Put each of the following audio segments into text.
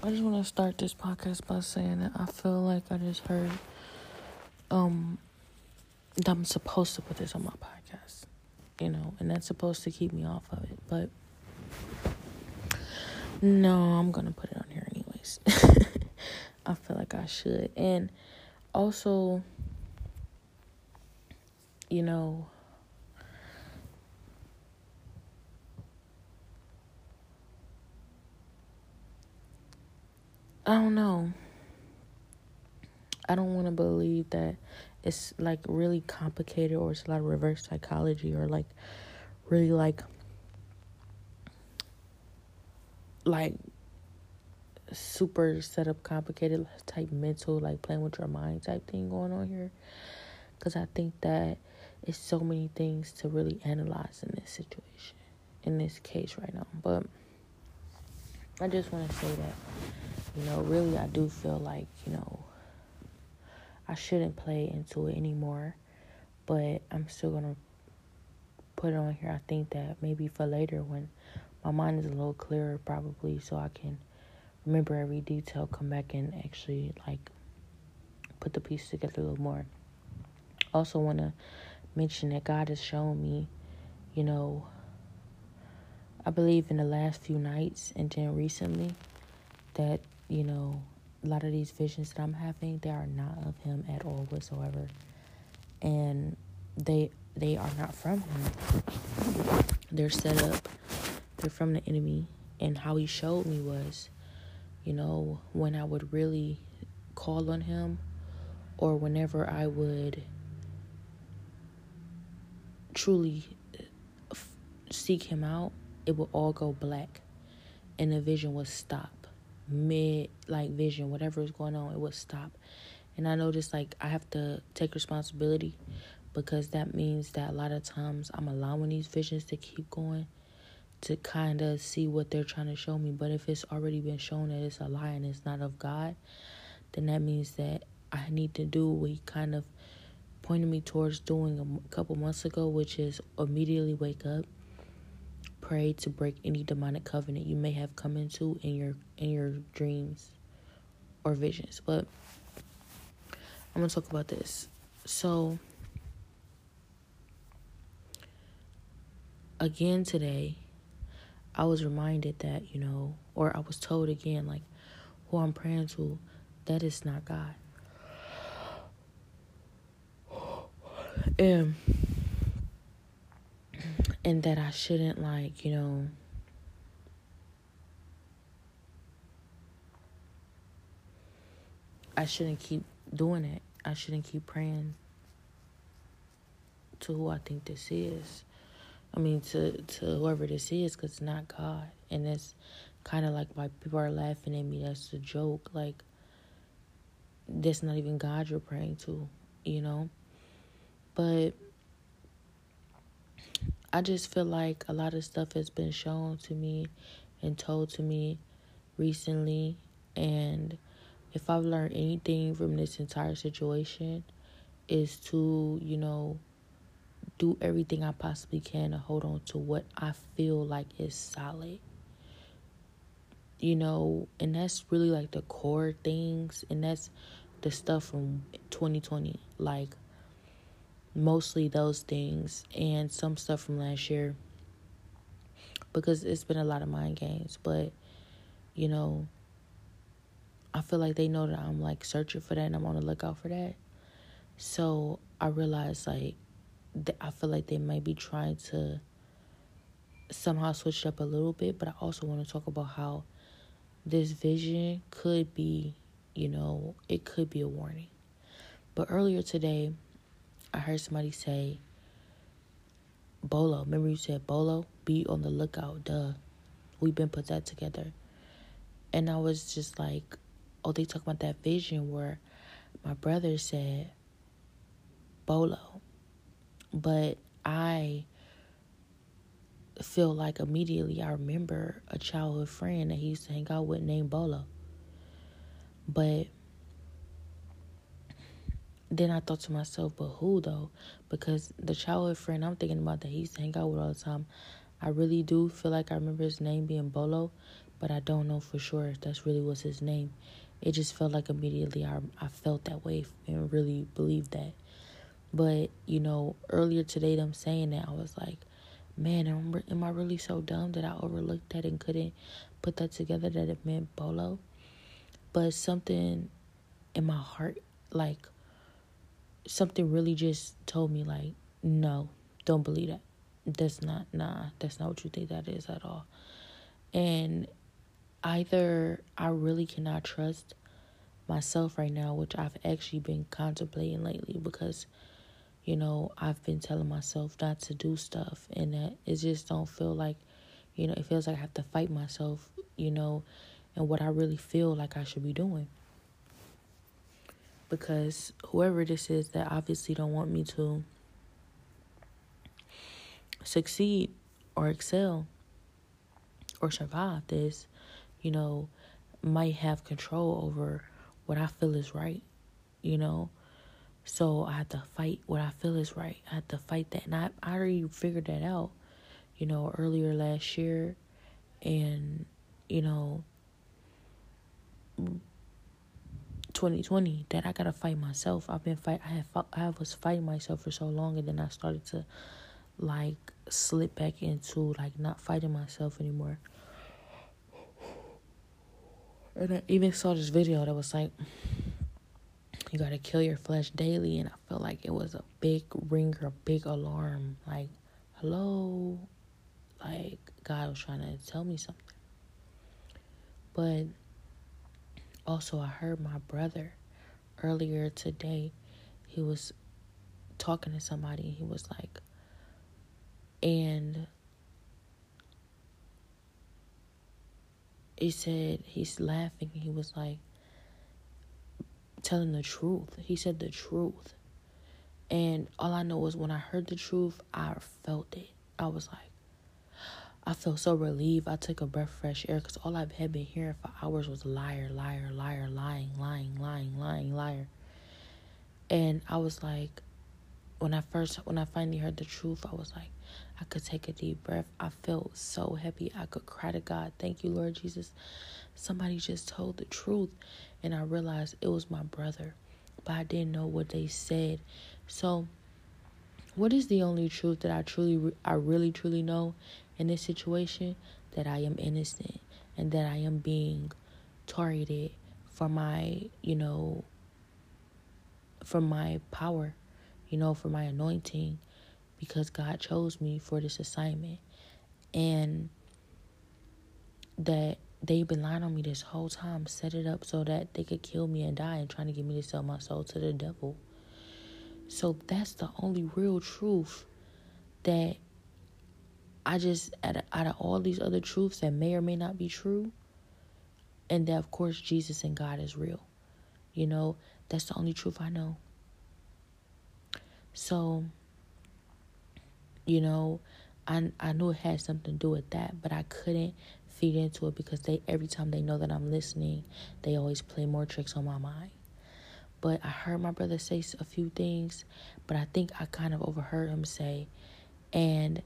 I just want to start this podcast by saying that I feel like I just heard um that I'm supposed to put this on my podcast, you know, and that's supposed to keep me off of it, but no, I'm gonna put it on here anyways. I feel like I should, and also, you know. I don't know. I don't want to believe that it's like really complicated or it's a lot of reverse psychology or like really like like super set up complicated type mental like playing with your mind type thing going on here because i think that it's so many things to really analyze in this situation in this case right now but i just want to say that you know, really, I do feel like, you know, I shouldn't play into it anymore, but I'm still to put it on here. I think that maybe for later when my mind is a little clearer, probably, so I can remember every detail, come back and actually, like, put the pieces together a little more. Also, want to mention that God has shown me, you know, I believe in the last few nights and then recently that you know, a lot of these visions that I'm having, they are not of him at all whatsoever. And they they are not from him. They're set up. They're from the enemy. And how he showed me was, you know, when I would really call on him or whenever I would truly seek him out, it would all go black and the vision would stop mid like vision, whatever is going on, it would stop. And I noticed like I have to take responsibility because that means that a lot of times I'm allowing these visions to keep going to kind of see what they're trying to show me. But if it's already been shown that it's a lie and it's not of God, then that means that I need to do what he kind of pointed me towards doing a couple months ago, which is immediately wake up pray to break any demonic covenant you may have come into in your in your dreams or visions. But I'm gonna talk about this. So again today, I was reminded that, you know, or I was told again, like, who I'm praying to, that is not God. And and that I shouldn't like, you know, I shouldn't keep doing it. I shouldn't keep praying to who I think this is. I mean, to to whoever this is, because it's not God, and it's kind of like why people are laughing at me. That's a joke. Like, that's not even God you're praying to, you know. But I just feel like a lot of stuff has been shown to me and told to me recently. And if I've learned anything from this entire situation, is to, you know, do everything I possibly can to hold on to what I feel like is solid. You know, and that's really like the core things, and that's the stuff from 2020. Like, mostly those things and some stuff from last year because it's been a lot of mind games. But you know i feel like they know that i'm like searching for that and i'm on the lookout for that. So i realize like i feel like they might be trying to somehow switch up a little bit. But i also want to talk about how this vision could be you know it could be a warning. But earlier today I heard somebody say Bolo. Remember you said Bolo? Be on the lookout. Duh. We've been put that together. And I was just like, oh, they talk about that vision where my brother said Bolo. But I feel like immediately I remember a childhood friend that he used to hang out with named Bolo. But then I thought to myself, but who though? Because the childhood friend I'm thinking about that he used to hang out with all the time, I really do feel like I remember his name being Bolo, but I don't know for sure if that's really was his name. It just felt like immediately I, I felt that way and really believed that. But, you know, earlier today, them saying that, I was like, man, am, am I really so dumb that I overlooked that and couldn't put that together that it meant Bolo? But something in my heart, like, something really just told me, like, no, don't believe that. That's not, nah, that's not what you think that is at all. And either I really cannot trust myself right now, which I've actually been contemplating lately because you know, I've been telling myself not to do stuff and that it just don't feel like, you know, it feels like I have to fight myself, you know, and what I really feel like I should be doing. Because whoever this is that obviously don't want me to succeed or excel or survive this, you know, might have control over what I feel is right, you know. So I have to fight what I feel is right. I have to fight that. And I, I already figured that out, you know, earlier last year. And, you know, 2020 that I gotta fight myself. I've been fight. I have I was fighting myself for so long, and then I started to like slip back into like not fighting myself anymore. And I even saw this video that was like you got to kill your flesh daily. And I felt like it was a big ringer, a big alarm. Like, hello? Like, God was trying to tell me something. But also, I heard my brother earlier today. He was talking to somebody. He was like, and he said, he's laughing. He was like, telling the truth. He said the truth. And all I know is when I heard the truth, I felt it. I was like, I felt so relieved. I took a breath fresh air because all I've had been hearing for hours was liar, liar, liar, lying, lying, lying, lying, liar. And I was like, when I first, when I finally heard the truth, I was like, I could take a deep breath. I felt so happy. I could cry to God. Thank you, Lord Jesus. Somebody just told the truth and I realized it was my brother, but I didn't know what they said. So, what is the only truth that I truly, I really, truly know in this situation? That I am innocent and that I am being targeted for my, you know, for my power, you know, for my anointing, because God chose me for this assignment. And that they've been lying on me this whole time, set it up so that they could kill me and die and trying to get me to sell my soul to the devil. So that's the only real truth that I just, out of, all these other truths that may or may not be true, and that of course Jesus and God is real. You know, that's the only truth I know. So, you know, I I knew it had something to do with that, but I couldn't feed into it because they every time they know that I'm listening, they always play more tricks on my mind. But I heard my brother say a few things, but I think I kind of overheard him say, and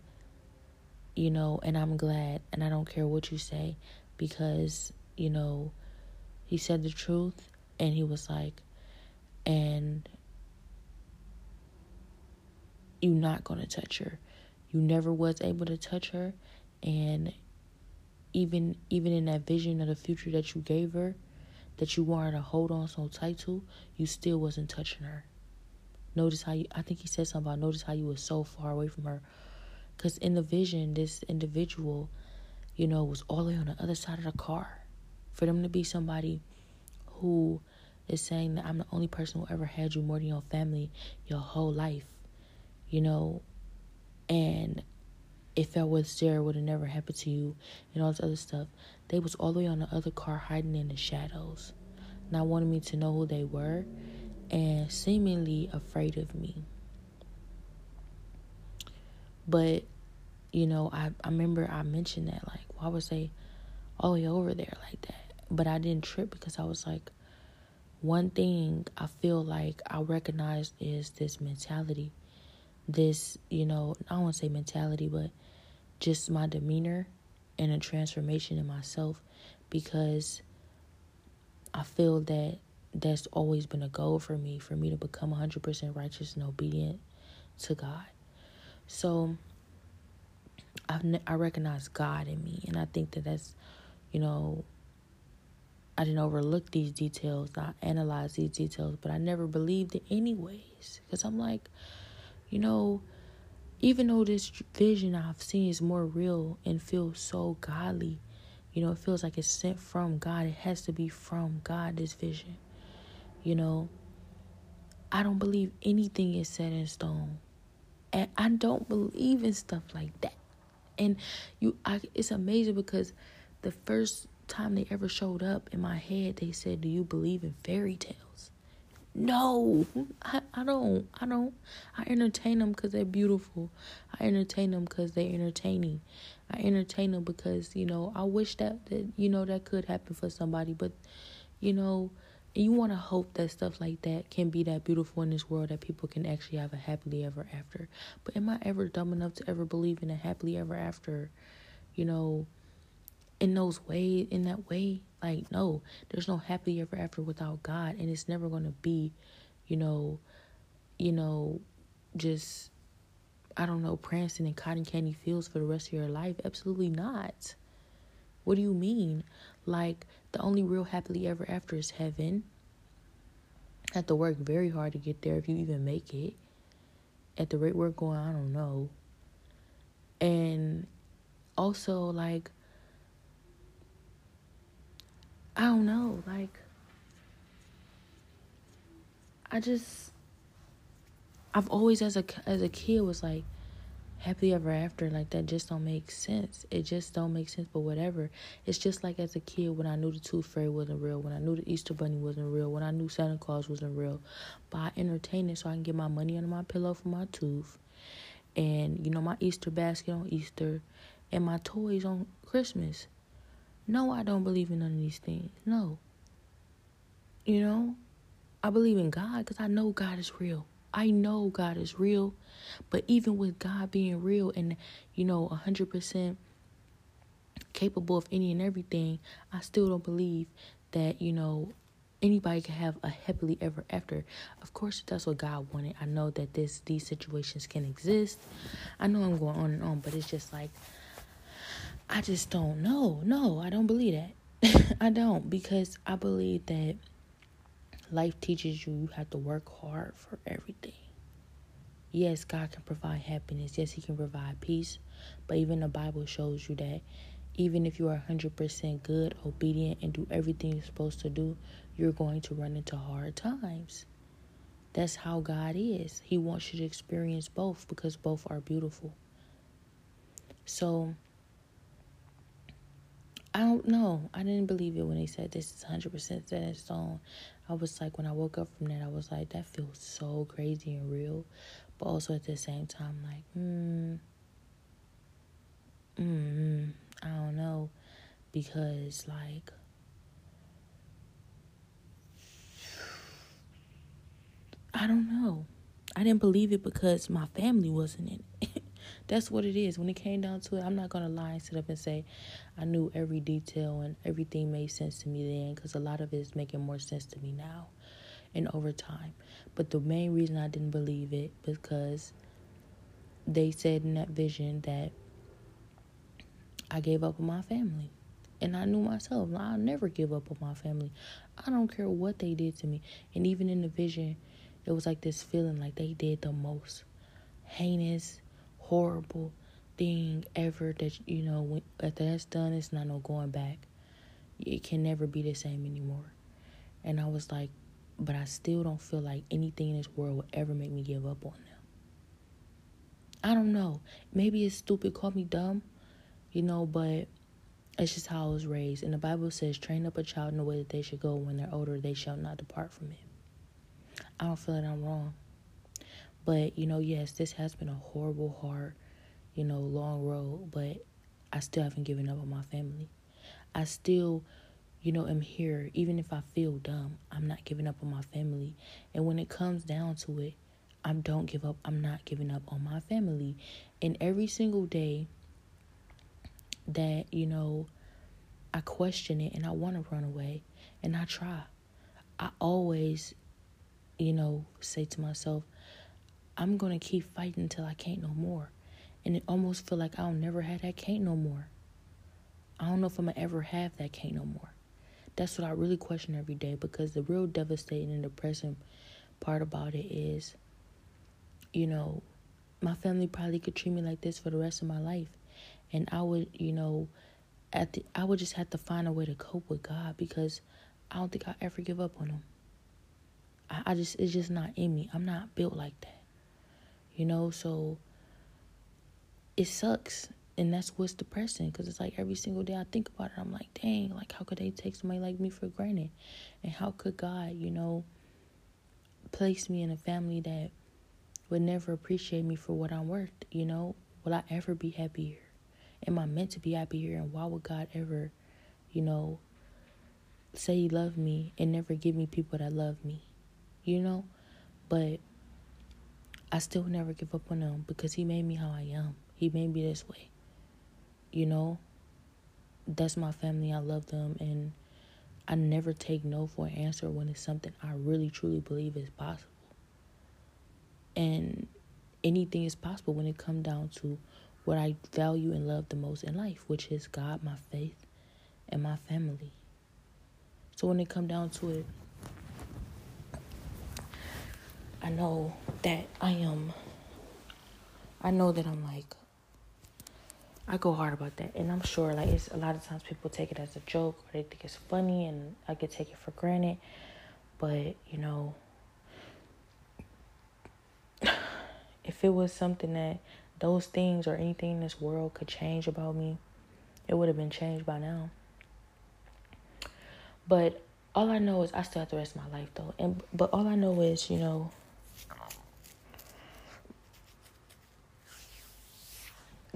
you know, and I'm glad, and I don't care what you say because you know, he said the truth, and he was like, and you're not gonna touch her. You never was able to touch her, and even even in that vision of the future that you gave her, that you wanted to hold on so tight to, you still wasn't touching her. Notice how you. I think he said something about notice how you were so far away from her, because in the vision, this individual, you know, was all the way on the other side of the car. For them to be somebody who is saying that I'm the only person who ever had you more than your family your whole life, you know, and if I was there, it would have never happened to you, and all this other stuff. They was all the way on the other car, hiding in the shadows, not wanting me to know who they were, and seemingly afraid of me. But, you know, I, I remember I mentioned that, like, why was they all the way over there like that? But I didn't trip because I was like, one thing I feel like I recognize is this mentality. This, you know, I don't want to say mentality, but just my demeanor and a transformation in myself because I feel that that's always been a goal for me for me to become 100% righteous and obedient to God. So I've ne- I recognize God in me and I think that that's you know I didn't overlook these details, I analyze these details, but I never believed it anyways because I'm like you know even though this vision I've seen is more real and feels so godly, you know, it feels like it's sent from God. It has to be from God, this vision. You know, I don't believe anything is set in stone. And I don't believe in stuff like that. And you I it's amazing because the first time they ever showed up in my head, they said, Do you believe in fairy tales? No, I, I don't. I don't. I entertain them because they're beautiful. I entertain them because they're entertaining. I entertain them because, you know, I wish that, that you know, that could happen for somebody. But, you know, you want to hope that stuff like that can be that beautiful in this world that people can actually have a happily ever after. But am I ever dumb enough to ever believe in a happily ever after, you know, in those ways, in that way? Like, no, there's no happy ever after without God, and it's never going to be, you know, you know, just I don't know, prancing in cotton candy fields for the rest of your life. Absolutely not. What do you mean? Like the only real happily ever after is heaven. Have to work very hard to get there if you even make it. At the rate we're going, I don't know. And also like I don't know, like I just I've always as a as a kid was like happy ever after like that just don't make sense. It just don't make sense but whatever. It's just like as a kid when I knew the tooth fairy wasn't real, when I knew the Easter bunny wasn't real, when I knew Santa Claus wasn't real. But I entertain it so I can get my money under my pillow for my tooth. And you know my Easter basket on Easter and my toys on Christmas. No, I don't believe in none of these things. No. You know, I believe in God because I know God is real. I know God is real. But even with God being real and, you know, 100% capable of any and everything, I still don't believe that, you know, anybody can have a happily ever after. Of course, that's what God wanted. I know that this these situations can exist. I know I'm going on and on, but it's just like I just don't know. No, I don't believe that. I don't because I believe that life teaches you you have to work hard for everything. Yes, God can provide happiness. Yes, He can provide peace. But even the Bible shows you that even if you are 100% good, obedient, and do everything you're supposed to do, you're going to run into hard times. That's how God is. He wants you to experience both because both are beautiful. So, I don't know. I didn't believe it when they said this is 100% set in stone. I was like, when I woke up from that, I was like, that feels so crazy and real. But also at the same time, like, hmm, hmm, I don't know. Because, like, I don't know. I didn't believe it because my family wasn't in it. That's what it is. When it came down to it, I'm not going to lie and sit up and say I knew every detail and everything made sense to me then because a lot of it is making more sense to me now and over time. But the main reason I didn't believe it because they said in that vision that I gave up on my family. And I knew myself, I'll never give up on my family. I don't care what they did to me. And even in the vision, it was like this feeling like they did the most heinous, horrible thing ever that you know when after that's done it's not no going back. It can never be the same anymore. And i was like but i still don't feel like anything in this world will ever make me give up on them. I don't know. Maybe it's stupid call me dumb you know but it's just how i was raised. And the bible says train up a child in the way that they should go. When they're older they shall not depart from it i don't feel that i'm wrong but, you know, yes, this has been a horrible, hard, you know, long road, but I still haven't given up on my family. I still, you know, am here. Even if I feel dumb, I'm not giving up on my family. And when it comes down to it, I don't give up. I'm not giving up on my family. And every single day, that, you know, I question it and I want to run away and I try. I always, you know, say to myself, I'm to keep fighting until I can't no more. And it almost feel like I'll never have that can't no more. I don't know if I'm to ever have that can't no more. That's what I really question every day because the real devastating and depressing part about it is, you know, my family probably could treat me like this for the rest of my life. And I would, you know, at the I would just have to find a way to cope with God because I don't think I'll ever give up on him. I, I just it's just not in me. I'm not built like that. You know, so it sucks. And that's what's depressing because it's like every single day I think about it, I'm like, dang, like how could they take somebody like me for granted? And how could God, you know, place me in a family that would never appreciate me for what I'm worth? You know, will I ever be happier? Am I meant to be happier? And why would God ever, you know, say He loved me and never give me people that love me? You know? But I still never give up on Him because He made me how I am. He made me this way. You know? That's my family. I love them. And I never take no for an answer when it's something I really truly believe is possible. And anything is possible when it comes down to what I value and love the most in life, which is God, my faith, and my family. So when it come down to it, I know that I am I know that I'm like I go hard about that and I'm sure like it's a lot of times people take it as a joke or they think it's funny and I could take it for granted. But, you know, if it was something that those things or anything in this world could change about me, it would have been changed by now. But all I know is I still have the rest of my life though. And but all I know is, you know,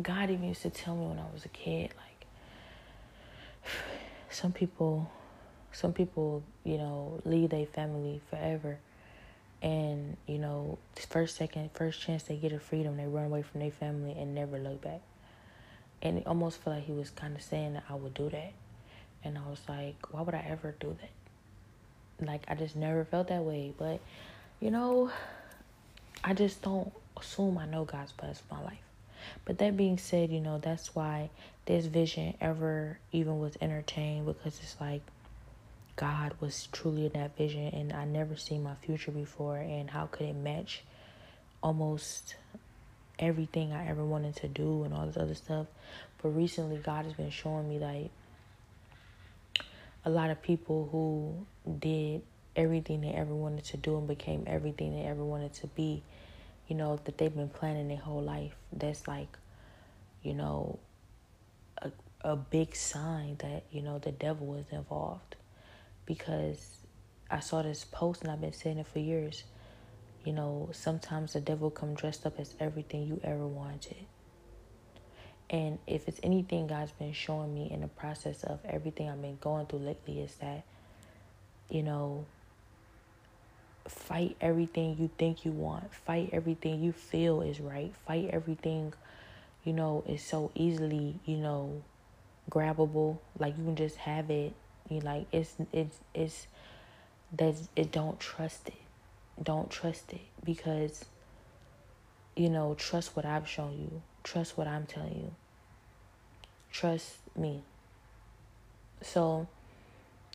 God even used to tell me when I was a kid, like some people some people, you know, leave their family forever. And you know first second first chance they get a freedom they run away from their family and never look back. And it almost felt like he was kind of saying that i would do that. And i was like why would i ever do that? Like i just never felt that way. But you know i just don't assume i know god's best for my life but that being said you know that's why this vision ever even was entertained because it's like God was truly in that vision and I never seen my future before and how could it match almost everything I ever wanted to do and all this other stuff. But recently God has been showing me like a lot of people who did everything they ever wanted to do and became everything they ever wanted to be, you know, that they've been planning their whole life. That's like, you know, a a big sign that, you know, the devil is involved because I saw this post and I've been saying it for years. You know, sometimes the devil come dressed up as everything you ever wanted. And if it's anything God's been showing me in the process of everything I've been going through lately is that, you know, fight everything you think you want. Fight everything you feel is right. Fight everything, you know, is so easily, you know, grabbable. Like you can just have it you like it's it's it's that it don't trust it. Don't trust it because you know, trust what I've shown you. Trust what I'm telling you. Trust me. So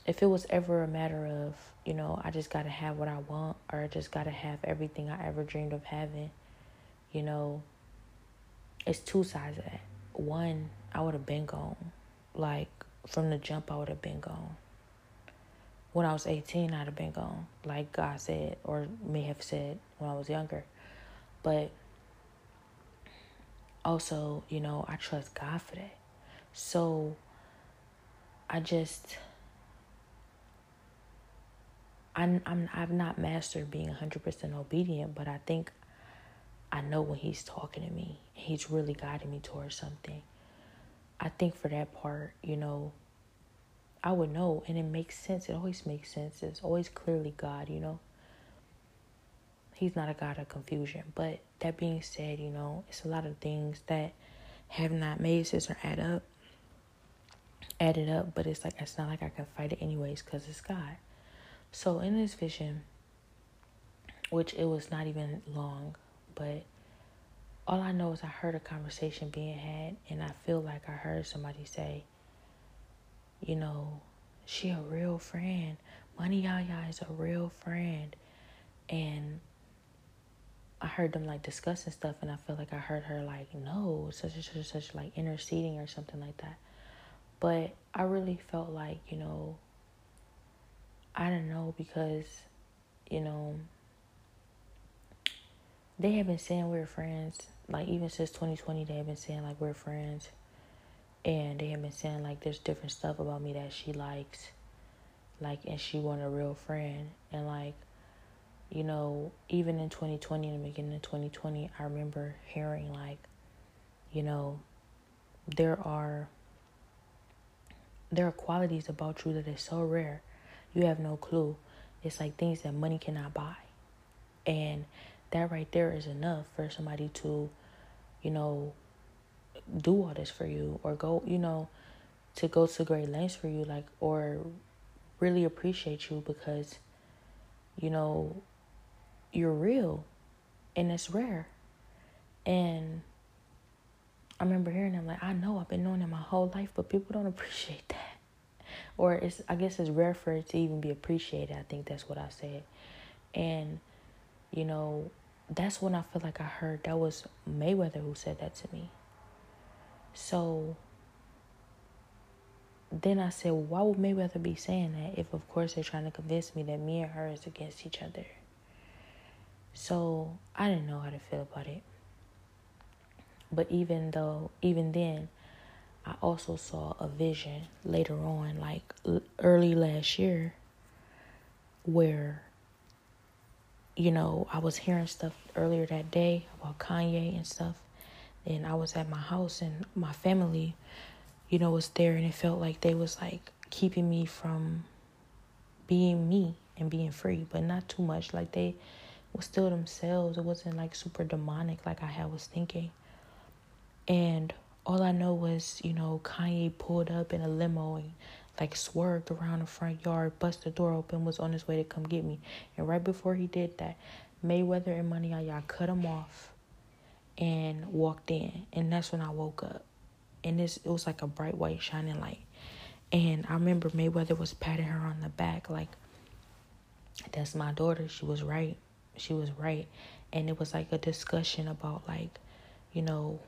if it was ever a matter of, you know, I just got to have what I want or I just got to have everything I ever dreamed of having, you know, it's two sides of that. One, I would have been gone. Like, from the jump, I would have been gone. When I was 18, I'd have been gone, like God said, or may have said when I was younger. But also, you know, I trust God for that. So I just I'm I'm I've not mastered being 100% obedient, but I think I know when he's talking to me. He's really guiding me towards something. I think for that part, you know, I would know and it makes sense. It always makes sense. It's always clearly God, you know. He's not a God of confusion. But that being said, you know, it's a lot of things that have not made sense or add up. add it up, but it's like it's not like I can fight it anyways because it's God. So in this vision, which it was not even long, but all I know is I heard a conversation being had, and I feel like I heard somebody say, you know, she a real friend. Money Yaya is a real friend. And I heard them like discussing stuff, and I feel like I heard her like, no, such and such and such, like interceding or something like that. But I really felt like, you know, I don't know because, you know, they have been saying we're friends. Like even since 2020, they have been saying like we're friends, and they have been saying like there's different stuff about me that she likes, like and she want a real friend, and like, you know, even in 2020, in the beginning of 2020, I remember hearing like, you know, there are there are qualities about you that is so rare. You have no clue. It's like things that money cannot buy. And that right there is enough for somebody to, you know, do all this for you or go, you know, to go to great lengths for you, like, or really appreciate you because, you know, you're real and it's rare. And I remember hearing them like, I know I've been knowing it my whole life, but people don't appreciate that. Or it's I guess it's rare for it to even be appreciated. I think that's what I said. And, you know, that's when I feel like I heard that was Mayweather who said that to me. So then I said, well, why would Mayweather be saying that if, of course, they're trying to convince me that me and her is against each other? So I didn't know how to feel about it. But even though, even then, I also saw a vision later on, like early last year, where, you know, I was hearing stuff earlier that day about Kanye and stuff. And I was at my house and my family, you know, was there and it felt like they was like keeping me from being me and being free, but not too much. Like they was still themselves. It wasn't like super demonic like I was thinking. And all I know was, you know, Kanye pulled up in a limo and like swerved around the front yard, bust the door open, was on his way to come get me. And right before he did that, Mayweather and Money Yaya cut him off and walked in. And that's when I woke up. And this it was like a bright white shining light. And I remember Mayweather was patting her on the back like that's my daughter. She was right. She was right. And it was like a discussion about like, you know,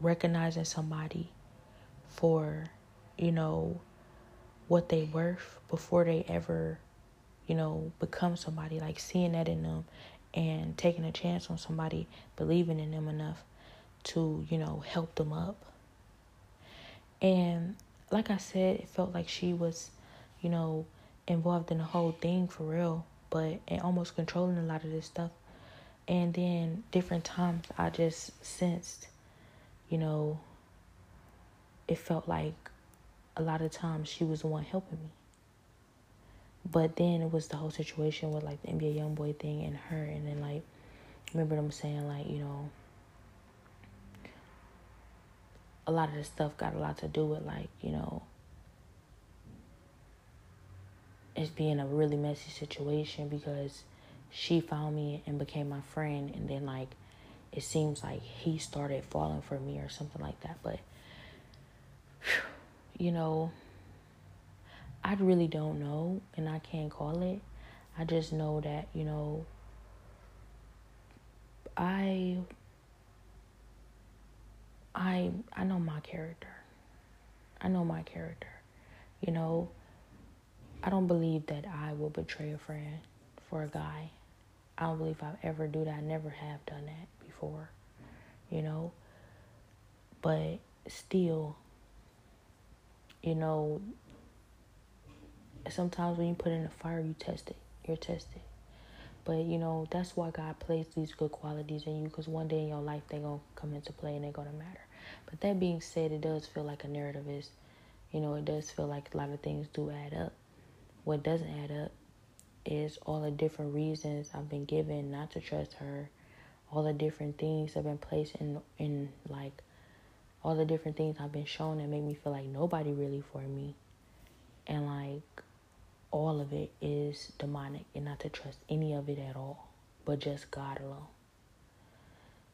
recognizing somebody for, you know, what they worth before they ever, you know, become somebody, like seeing that in them and taking a chance on somebody, believing in them enough to, you know, help them up. And like I said, it felt like she was, you know, involved in the whole thing for real, but and almost controlling a lot of this stuff. And then different times I just sensed you know, it felt like a lot of times she was the one helping me. But then it was the whole situation with like the NBA YoungBoy thing and her, and then like, remember them saying like, you know, a lot of this stuff got a lot to do with like, you know, it's being a really messy situation because she found me and became my friend, and then like it seems like he started falling for me or something like that. But, you know, I really don't know and I can't call it. I just know that, you know, I I I know my character. I know my character. You know, I don't believe that I will betray a friend for a guy. I don't believe I'll ever do that. I never have done that before, you know. But still, you know, sometimes when you put in a fire, you test it. You're tested. But, you know, that's why God placed these good qualities in you because one day in your life they're to come into play and they're to matter. But that being said, it does feel like a narrative is, you know, it does feel like a lot of things do add up. What doesn't add up is all the different reasons I've been given not to trust her all the different things have been placed in in like all the different things I've been shown that make me feel like nobody really for me. And like all of it is demonic and not to trust any of it at all, but just God alone.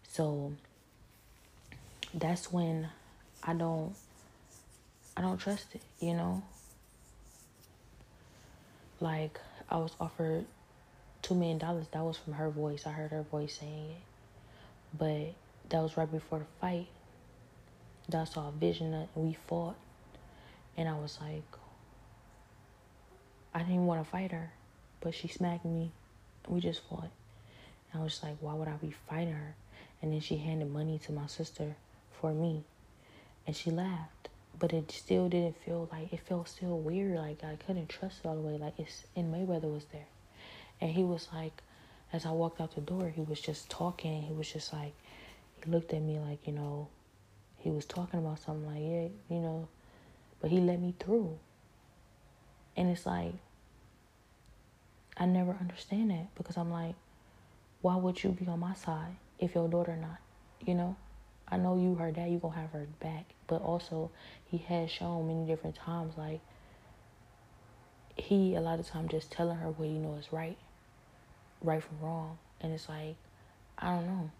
So that's when I don't I don't trust it, you know? Like I was offered two million dollars. That was from her voice. I heard her voice saying it. But that was right before the fight. That I saw a vision that we fought. And I was like, I didn't want to fight her. But she smacked me. We just fought. And I was like, why would I be fighting her? And then she handed money to my sister for me. And she laughed. But it still didn't feel like, it felt still weird. Like I couldn't trust it all the way. Like it's, and Mayweather was there. And he was like, as I walked out the door, he was just talking. He was just like, he looked at me like, you know, he was talking about something like, yeah, you know, but he let me through. And it's like, I never understand that because I'm like, why would you be on my side if your daughter not? You know, I know you her dad, you gonna have her back, but also he has shown many different times like he a lot of time just telling her what he know is right right from wrong. And it's like, I don't know.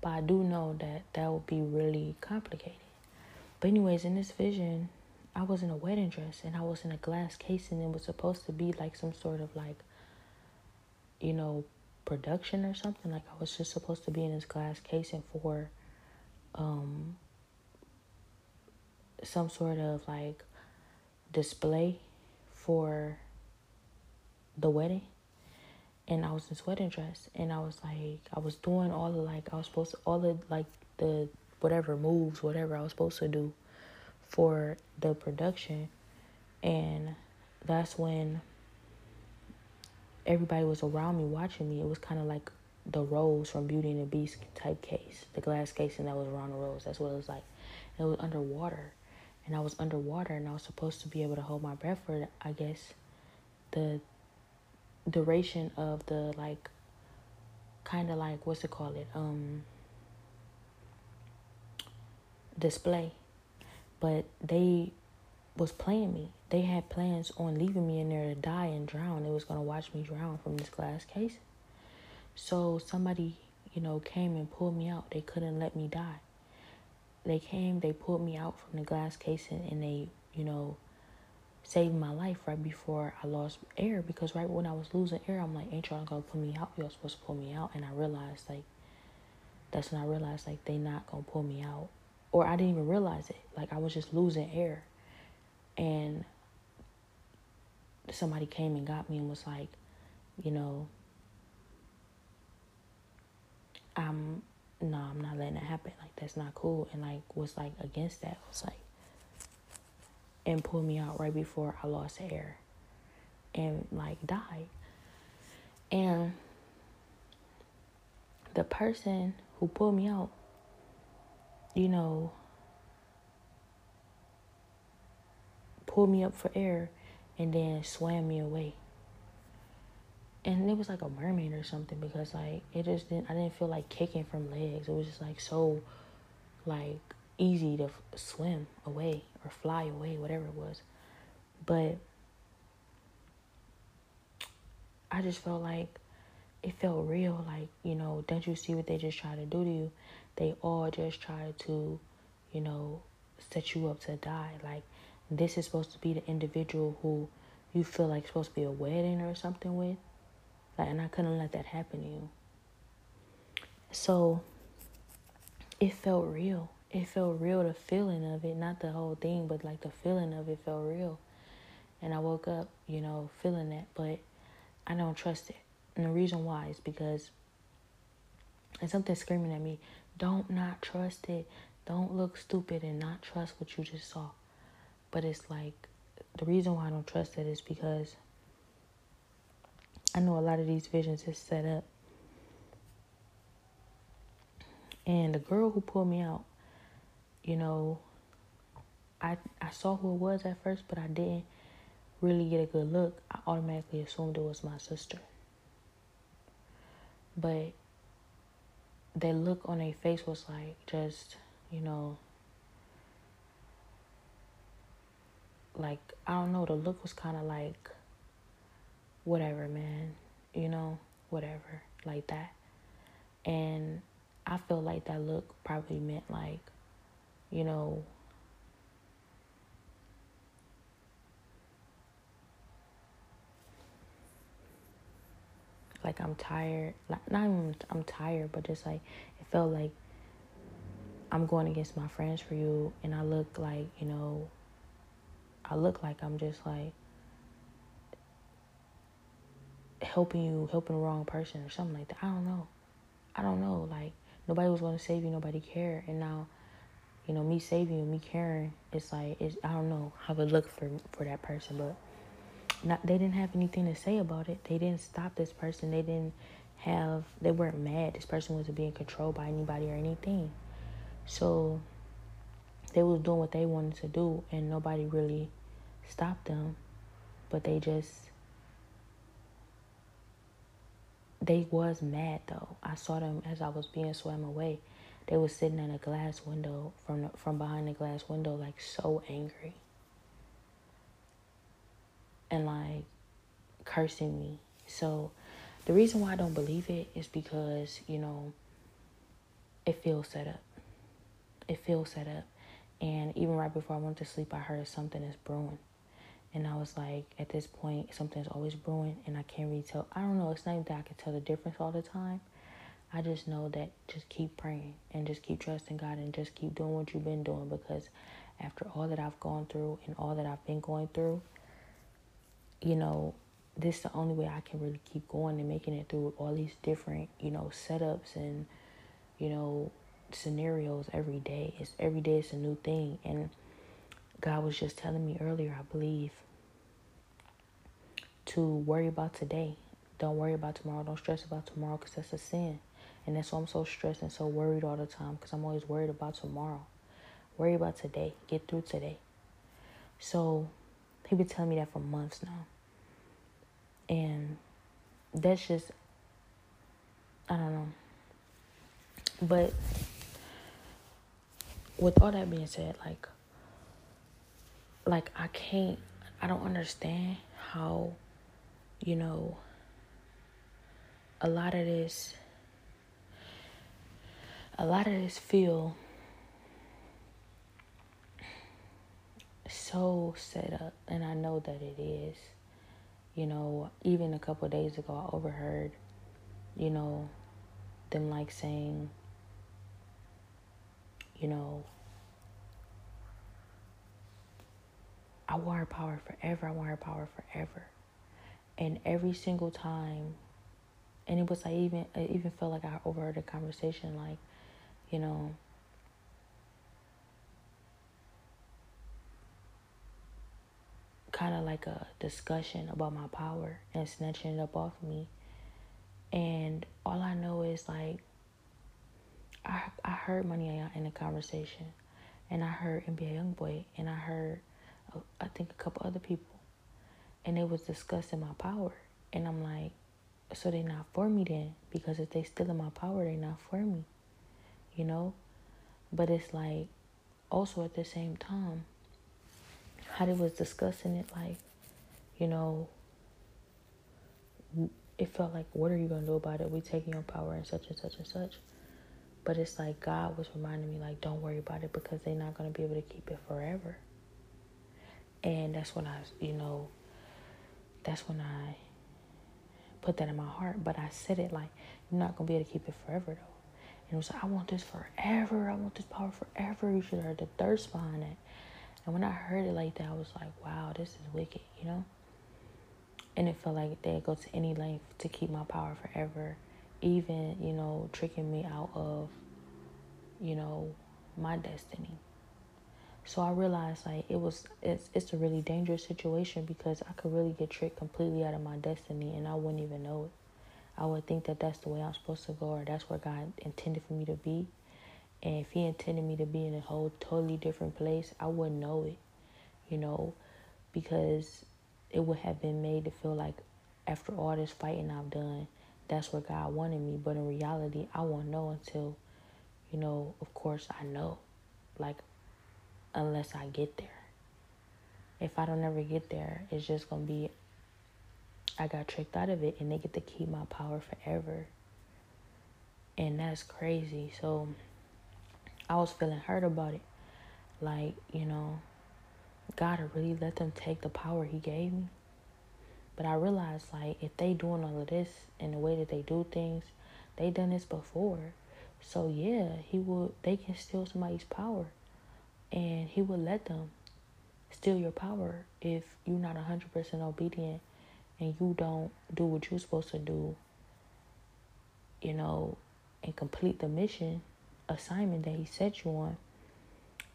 But I do know that that would be really complicated. But, anyways, in this vision, I was in a wedding dress and I was in a glass case, and it was supposed to be like some sort of like, you know, production or something. Like I was just supposed to be in this glass casing for um some sort of like display for the wedding and I was in this wedding dress and I was like I was doing all the like I was supposed to all the like the whatever moves, whatever I was supposed to do for the production and that's when everybody was around me watching me. It was kind of like the rose from Beauty and the Beast type case, the glass casing that was around the rose. That's what it was like. It was underwater, and I was underwater, and I was supposed to be able to hold my breath for, I guess, the duration of the like kind of like what's it called it? Um display. But they was playing me. They had plans on leaving me in there to die and drown. They was to watch me drown from this glass case. So somebody you know came and pulled me out. They couldn't let me die. They came they pulled me out from the glass casing and they you know saved my life right before I lost air because right when I was losing air, I'm like, ain't y'all gonna pull me out? Y'all supposed to pull me out. And I realized like that's when I realized like they not gonna pull me out. Or I didn't even realize it. Like I was just losing air. And somebody came and got me and was like, you know, I'm no, I'm not letting it happen. Like that's not cool. And like was like against that. was like and pulled me out right before I lost air and like died. And the person who pulled me out, you know, pulled me up for air and then swam me away. And it was like a mermaid or something because like it just didn't I didn't feel like kicking from legs. It was just like so like easy to swim away or fly away, whatever it was. But I just felt like it felt real. Like, you know, don't you see what they just try to do to you? They all just try to, you know, set you up to die. Like, this is supposed to be the individual who you feel like supposed to be a wedding or something with. Like, and I couldn't let that happen to you. So, it felt real it felt real the feeling of it not the whole thing but like the feeling of it felt real. And i woke up you know feeling that but i don't trust it. And the reason why is because and something screaming at me don't not trust it. Don't look stupid and not trust what you just saw. But it's like the reason why i don't trust it is because i know a lot of these visions is set up. And the girl who pulled me out you know, I I saw who it was at first, but I didn't really get a good look. I automatically assumed it was my sister. But the look on their face was like just, you know, like I don't know, the look was kind of like whatever, man, you know, whatever, like that. And I feel like that look probably meant like, you know, like I'm tired. Like not even I'm tired, but just like it felt like I'm going against my friends for you, and I look like you know. I look like I'm just like helping you, helping the wrong person or something like that. I don't know. I don't know. Like nobody was going to save you. Nobody cared, and now. You know, me saving me caring, it's like it's I don't know how it look for for that person, but not they didn't have anything to say about it. They didn't stop this person. They didn't have they weren't mad. This person wasn't being controlled by anybody or anything. So they was doing what they wanted to do and nobody really stopped them. But they just they was mad though. I saw them as I was being swam away. They was sitting in a glass window from the, from behind the glass window like so angry and like cursing me. So the reason why I don't believe it is because, you know, it feels set up. It feels set up. And even right before I went to sleep, I heard something is brewing. And I was like, at this point, something's always brewing, and I can't really tell. I don't know. It's not that I can tell the difference all the time. I just know that just keep praying and just keep trusting God and just keep doing what you've been doing because after all that I've gone through and all that I've been going through, you know, this is the only way I can really keep going and making it through all these different, you know, setups and, you know, scenarios every day. It's every day it's a new thing. And God was just telling me earlier, I believe, to worry about today. Don't worry about tomorrow. Don't stress about tomorrow because that's a sin. And that's why I'm so stressed and so worried all the time because I'm always worried about tomorrow. Worry about today. Get through today. So he been telling me that for months now. And that's just, I don't know. But with all that being said, like, like I can't, I don't understand how, you know, a lot of this, a lot of this feel so set up, and I know that it is. You know, even a couple days ago, I overheard, you know, them like saying, you know, I want her power forever. I want her power forever. And every single time, and it was like even it even felt like I overheard a conversation like, you know, kind of like a discussion about my power and snatching it up off me. And all I know is like, I I heard Money in the conversation, and I heard NBA YoungBoy, and I heard uh, I think a couple other people, and they was discussing my power, and I'm like, so they not for me then? Because if they still in my power, they not for me, you know. But it's like, also at the same time, how they was discussing it, like, you know, it felt like, what are you gonna do about it? We taking your power and such and such and such. But it's like God was reminding me, like, don't worry about it because they're not gonna be able to keep it forever. And that's when I, you know, that's when I put that in my heart. But I said it like, you're not gonna be able to keep it forever though. It was like, I want this forever. I want this power forever. You should have heard the thirst behind it. And when I heard it like that, I was like, wow, this is wicked, you know? And it felt like they'd go to any length to keep my power forever, even, you know, tricking me out of, you know, my destiny. So I realized like it was it's it's a really dangerous situation because I could really get tricked completely out of my destiny and I wouldn't even know it. I would think that that's the way I'm supposed to go or that's where God intended for me to be. And if he intended me to be in a whole totally different place, I wouldn't know it, you know, because it would have been made to feel like after all this fighting I've done, that's where God wanted me. But in reality, I won't know until, you know, of course, I know. Like, unless I get there. If I don't ever get there, it's just going to be, I got tricked out of it and they get to keep my power forever. And that's crazy. So I was feeling hurt about it. Like, you know, God really let them take the power He gave me. But I realized, like, if they doing all of this in the way that they do things, they done this before. So yeah, He would. They can steal somebody's power, and He would let them steal your power if you're not hundred percent obedient and you don't do what you're supposed to do. You know, and complete the mission assignment that He set you on.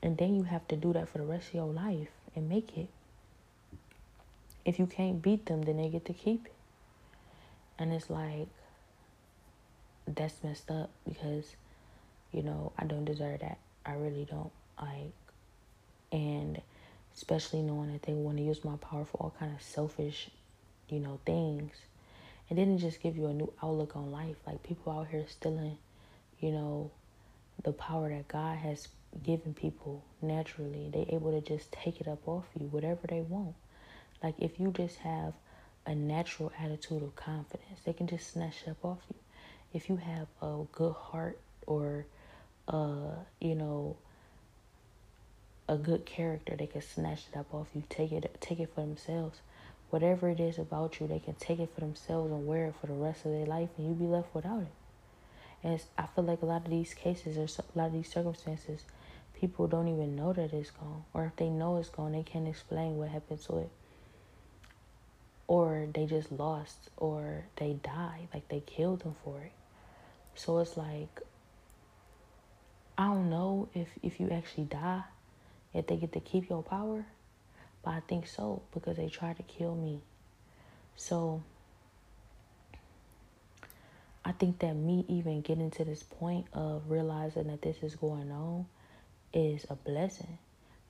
And then you have to do that for the rest of your life and make it. If you can't beat them, then they get to keep it. And it's like, that's messed up because, you know, I don't deserve that. I really don't. Like, and especially knowing that they want to use my power for all kind of selfish, you know, things. And then it just give you a new outlook on life. Like people out here stealing, you know, the power that God has given people naturally. They able to just take it up off you, whatever they want. Like if you just have a natural attitude of confidence, they can just snatch it up off you. If you have a good heart or uh, you know, a good character, they can snatch it up off you, take it take it for themselves. Whatever it is about you, they can take it for themselves and wear it for the rest of their life and you be left without it. And I feel like a lot of these cases or a lot of these circumstances, people don't even know that it's gone. Or if they know it's gone, they can't explain what happened to it. Or they just lost, or they died, like they killed them for it. So it's like, I don't know if, if you actually die, if they get to keep your power, but I think so because they tried to kill me. So I think that me even getting to this point of realizing that this is going on is a blessing.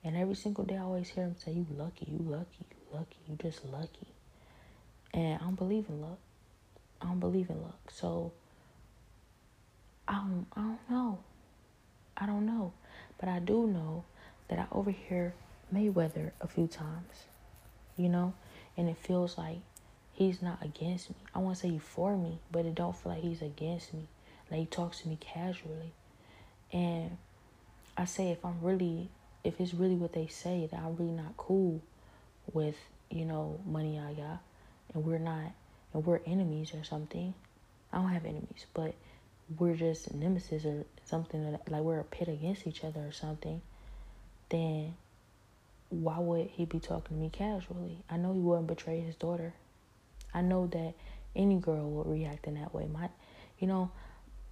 And every single day I always hear him say, You lucky, you lucky, you lucky, you just lucky. And I don't believe in luck. I don't believe in luck. So I don't I don't know. I don't know. But I do know that I overhear Mayweather a few times. You know? And it feels like he's not against me. I want to say he's for me, but it don't feel like he's against me. Like he talks to me casually. And I say if I'm really if it's really what they say that I'm really not cool with, you know, money Yaya and we're not and we're enemies or something. I don't have enemies, but we're just nemesis or something like we're a pit against each other or something, then why would he be talking to me casually? I know he wouldn't betray his daughter. I know that any girl would react in that way. My, you know,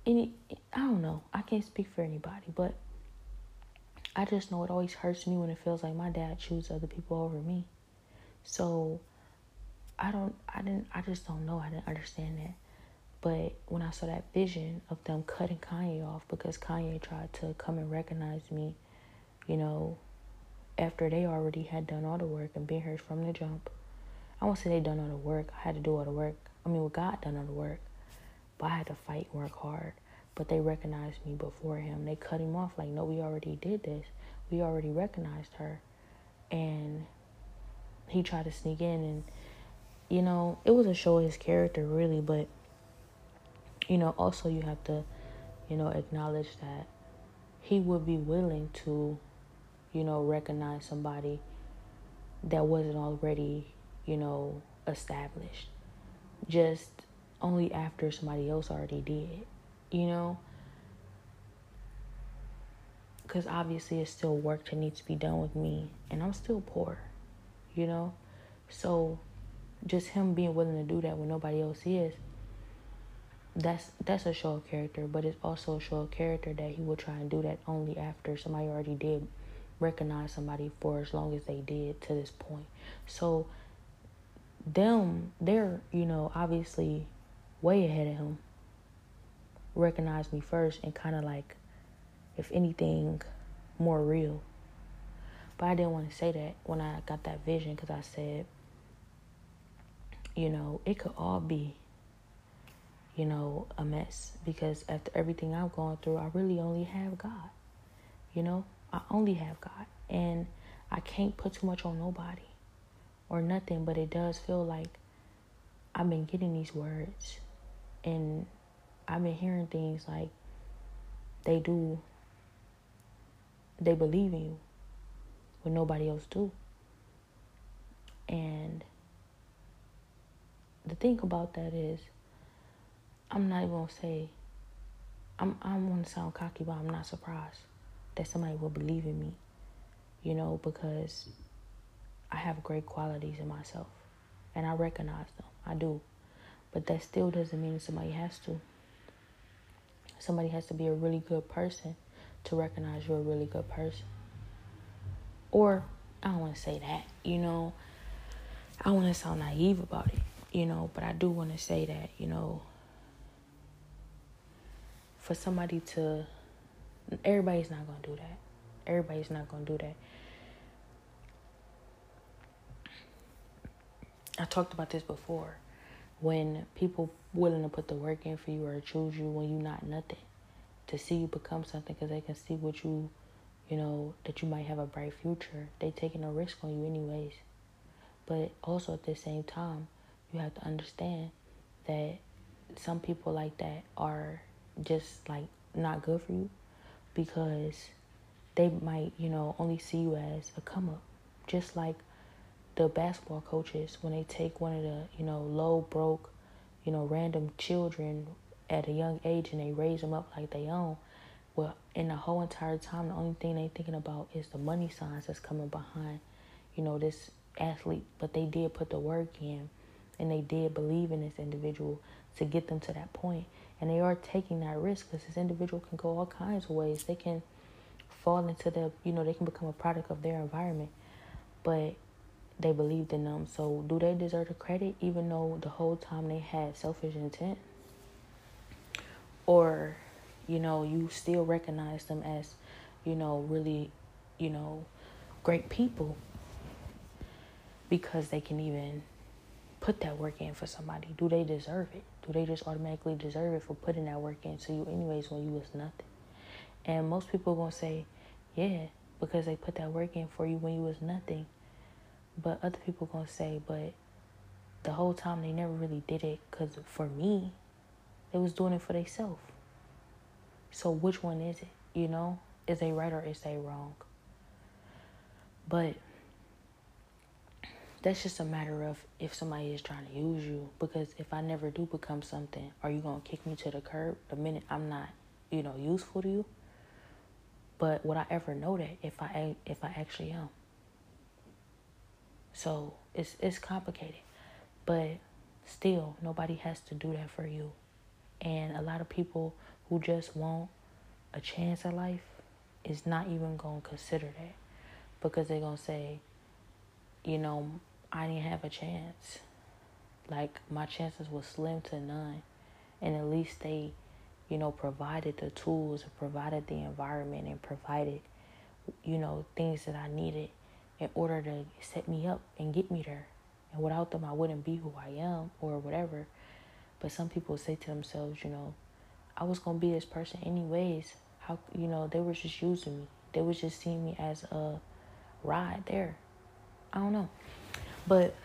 any I don't know. I can't speak for anybody, but I just know it always hurts me when it feels like my dad chooses other people over me. So I don't I didn't I just don't know. I didn't understand that. But when I saw that vision of them cutting Kanye off because Kanye tried to come and recognize me, you know, after they already had done all the work and been here from the jump, I won't say they done all the work. I had to do all the work. I mean, with God done all the work, but I had to fight and work hard. But they recognized me before him. They cut him off like, no, we already did this. We already recognized her, and he tried to sneak in, and you know, it was a show of his character really. But you know, also you have to, you know, acknowledge that he would be willing to, you know, recognize somebody that wasn't already you know, established. Just only after somebody else already did, you know? Because obviously, it's still work that needs to be done with me, and I'm still poor, you know? So, just him being willing to do that when nobody else is, that's that's a show of character, but it's also a show of character that he would try and do that only after somebody already did recognize somebody for as long as they did to this point. So them, they're, you know, obviously way ahead of him. Recognized me first and kind of like, if anything, more real. But I didn't want to say that when I got that vision because I said, you know, it could all be, you know, a mess because after everything I've gone through, I really only have God. You know, I only have God. And I can't put too much on nobody or nothing, but it does feel like I've been getting these words and I've been hearing things like they do they believe in you when nobody else do. And the thing about that is I'm not even gonna say I'm I don't wanna sound cocky, but I'm not surprised that somebody will believe in me. You know, because I have great qualities in myself. And I recognize them. I do. But that still doesn't mean somebody has to. Somebody has to be a really good person to recognize you're a really good person. Or I don't want to say that, you know. I want to sound naive about it, you know, but I do want to say that, you know, for somebody to everybody's not going to do that. Everybody's not going to do that. I talked about this before. When people willing to put the work in for you or choose you when you're not nothing, to see you become something because they can see what you, you know, that you might have a bright future. They taking a risk on you anyways. But also at the same time, you have to understand that some people like that are just like not good for you because they might, you know, only see you as a come up. Just like the basketball coaches when they take one of the, you know, low broke, you know, random children at a young age and they raise them up like they own. Well, in the whole entire time, the only thing they thinking about is the money signs that's coming behind, you know, this athlete. But they did put the work in, and they did believe in this individual to get them to that point. And they are taking that risk because this individual can go all kinds of ways. They can fall into the, you know, they can become a product of their environment. But they believed in them. So do they deserve the credit even though the whole time they had selfish intent? Or, you know, you still recognize them as, you know, really, you know, great people because they can even put that work in for somebody. Do they deserve it? Do they just automatically deserve it for putting that work into you anyways when you was nothing? And most people gonna say, Yeah, because they put that work in for you when you was nothing. But other people gonna say, but the whole time they never really did it because for me, they was doing it for themselves. So which one is it? You know, is they right or is they wrong? But that's just a matter of if somebody is trying to use you. Because if I never do become something, are you gonna kick me to the curb the minute I'm not, you know, useful to you? But would I ever know that if I if I actually am? So it's it's complicated. But still nobody has to do that for you. And a lot of people who just want a chance at life is not even to consider that because they're to say, you know, I didn't have a chance. Like my chances were slim to none. And at least they, you know, provided the tools, provided the environment and provided, you know, things that I needed in order to set me up and get me there. And without them, I wouldn't be who I am or whatever. But some people say to themselves, you know, I was to be this person anyways. How, you know, they were just using me. They was just seeing me as a ride there. I don't know. But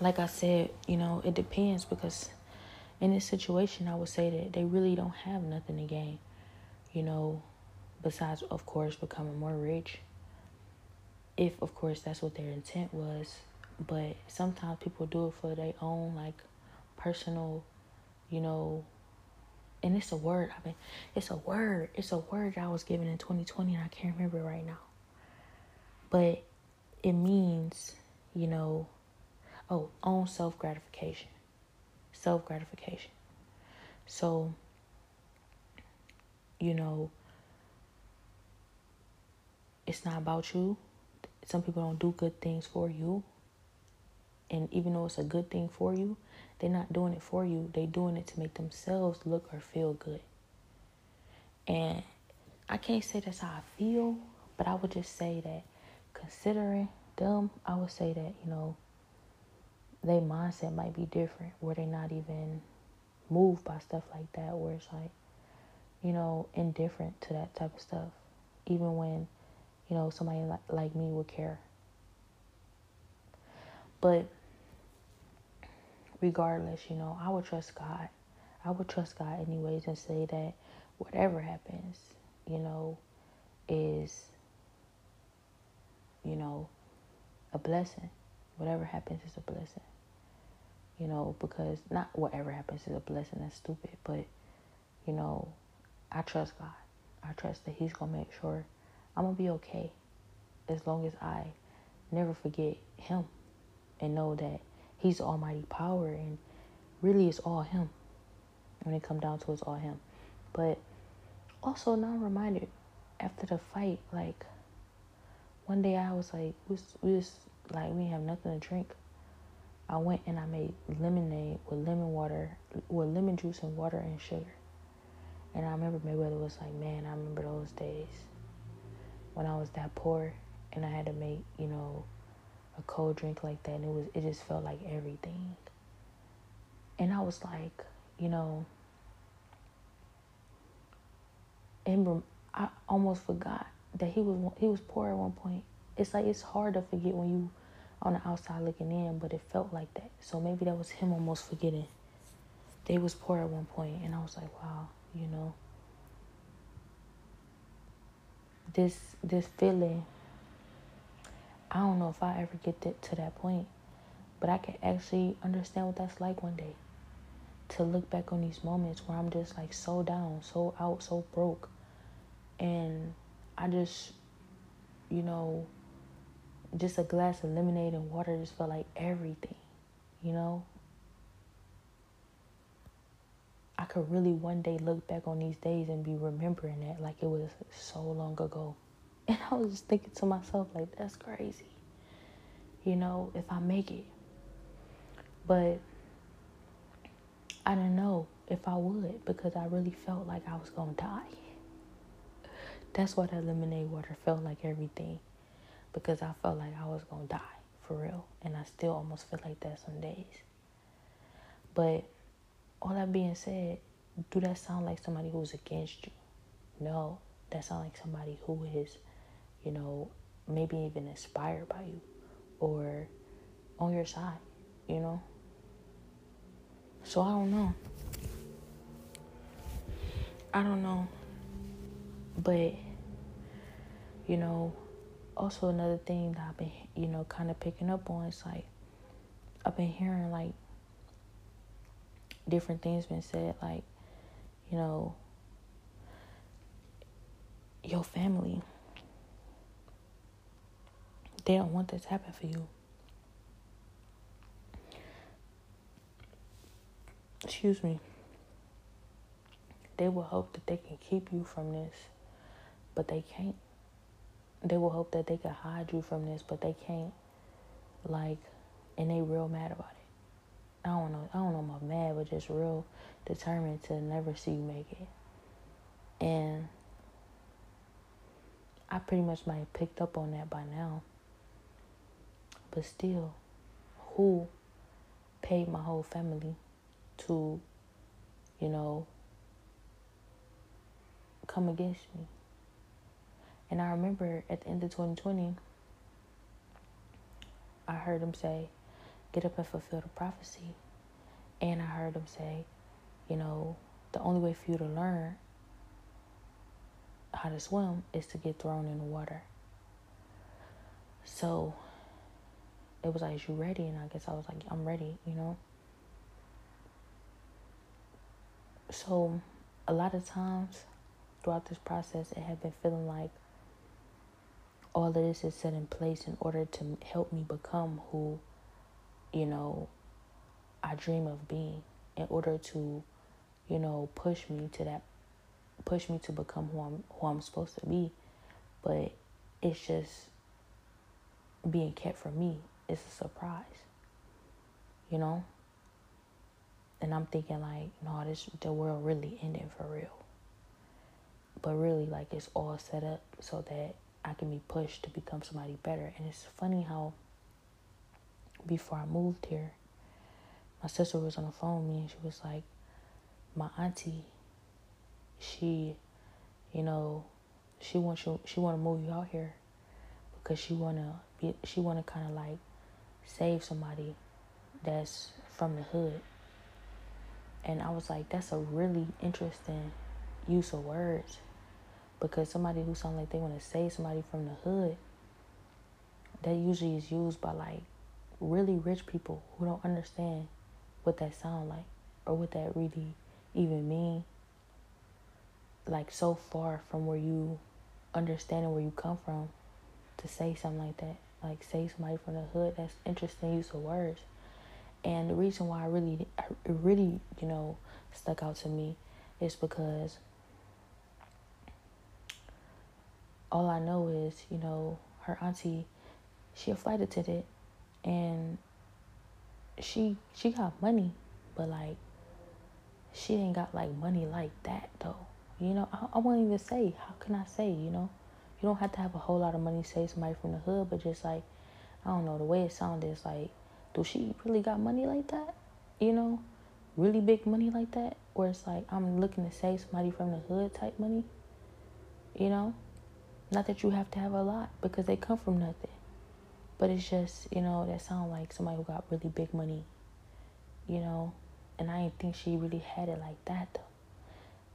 like I said, you know, it depends because in this situation, I would say that they really don't have nothing to gain, you know, besides, of course, becoming more rich if of course that's what their intent was. But sometimes people do it for their own like personal you know and it's a word i mean it's a word it's a word i was given in 2020 and i can't remember right now. But it means you know oh own self gratification self gratification so you know it's not about you some people don't do good things for you. And even though it's a good thing for you, they're not doing it for you. They're doing it to make themselves look or feel good. And I can't say that's how I feel, but I would just say that considering them, I would say that, you know, their mindset might be different where they're not even moved by stuff like that where it's like, you know, indifferent to that type of stuff. Even when, you know, somebody like, like me would care. But regardless, you know, I would trust God. I would trust God anyways and say that whatever happens, you know, is, you know, a blessing. Whatever happens is a blessing. You know, because not whatever happens is a blessing, that's stupid, but, you know, I trust God. I trust that He's to make sure I'm to be okay as long as I never forget Him and know that He's almighty power and really it's all Him. When it come down to it, it's all Him. But also now I'm reminded after the fight, like one day I was like, we was, we was like we have nothing to drink. I went and I made lemonade with lemon water, with lemon juice and water and sugar. And I remember Mayweather was like, man, I remember those days when I was that poor and I had to make, you know, a cold drink like that and it was it just felt like everything. And I was like, you know, I almost forgot that he was he was poor at one point. It's like it's hard to forget when you on the outside looking in, but it felt like that. So maybe that was him almost forgetting. They was poor at one point, and I was like, wow, you know, this this feeling. I don't know if I ever get that, to that point, but I can actually understand what that's like one day. To look back on these moments where I'm just like so down, so out, so broke, and I just, you know, just a glass of lemonade and water just felt like everything, you know? I could really one day look back on these days and be remembering that like it was so long ago. And I was just thinking to myself, like, that's crazy. You know, if I make it. But I didn't know if I would because I really felt like I was going to die. That's why that lemonade water felt like everything. Because I felt like I was to die for real. And I still almost feel like that some days. But all that being said, do that sound like somebody who's against you? No. That sounds like somebody who is, you know, maybe even inspired by you or on your side, you know? So I don't know. I don't know. But, you know, also another thing that I've been, you know, kind of picking up on is like, I've been hearing like different things been said, like, you know, your family, they don't want this to happen for you. Excuse me. They will hope that they can keep you from this but they can't. They will hope that they can hide you from this, but they can't. Like, and they real mad about it. I don't know. I don't know. I'm mad, but just real determined to never see you make it. And I pretty much might have picked up on that by now. But still, who paid my whole family to, you know, come against me? And I remember at the end of 2020, I heard him say, Get up and fulfill the prophecy. And I heard him say, You know, the only way for you to learn how to swim is to get thrown in the water. So it was like, you ready? And I guess I was like, I'm ready, you know? So a lot of times throughout this process, it had been feeling like all of this is set in place in order to help me become who, you know, I dream of being, in order to, you know, push me to that, push me to become who I'm who I'm supposed to be. But it's just being kept from me. It's a surprise, you know. And I'm thinking like, no, this the world really ending for real. But really, like it's all set up so that I can be pushed to become somebody better. And it's funny how before I moved here, my sister was on the phone with me and she was like, my auntie, she, you know, she wants you, she want to move you out here because she want to be, she want to kind of like save somebody that's from the hood. And I was like, that's a really interesting use of words because somebody who sounds like they want to save somebody from the hood, that usually is used by like really rich people who don't understand what that sound like or what that really even mean. Like so far from where you understanding where you come from to say something like that. Like say somebody from the hood, that's interesting use of words. And the reason why I really, it really, you know, stuck out to me is because all I know is, you know, her auntie, she a flight attendant, and she she got money, but like she ain't got like money like that though. You know, I, I won't even say. How can I say? You know, you don't have to have a whole lot of money. Say somebody from the hood, but just like I don't know the way it sounded. is like, do she really got money like that? You know, really big money like that, or it's like I'm looking to say somebody from the hood type money. You know, not that you have to have a lot because they come from nothing. But it's just, you know, that sound like somebody who got really big money. You know? And I didn't think she really had it like that though.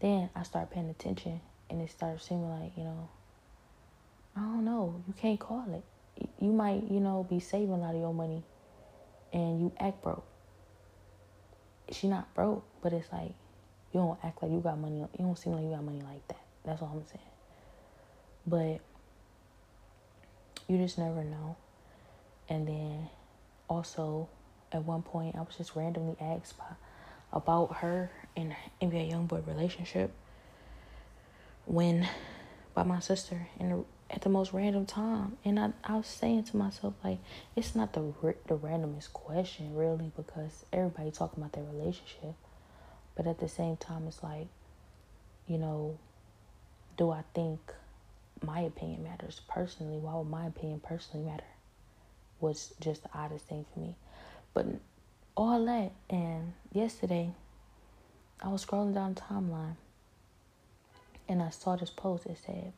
Then I started paying attention and it started seeming like, you know, I don't know, you can't call it. You might, you know, be saving a lot of your money and you act broke. She not broke, but it's like you don't act like you got money. You don't seem like you got money like that. That's all I'm saying. But you just never know. And then also, at one point, I was just randomly asked by, about her and NBA YoungBoy relationship when by my sister in at the most random time, and I I was saying to myself like it's not the the randomest question really because everybody talking about their relationship, but at the same time it's like, you know, do I think my opinion matters personally. Why would my opinion personally matter? Was just the oddest thing for me. But all that, and yesterday, I was scrolling down the timeline and I saw this post. It said,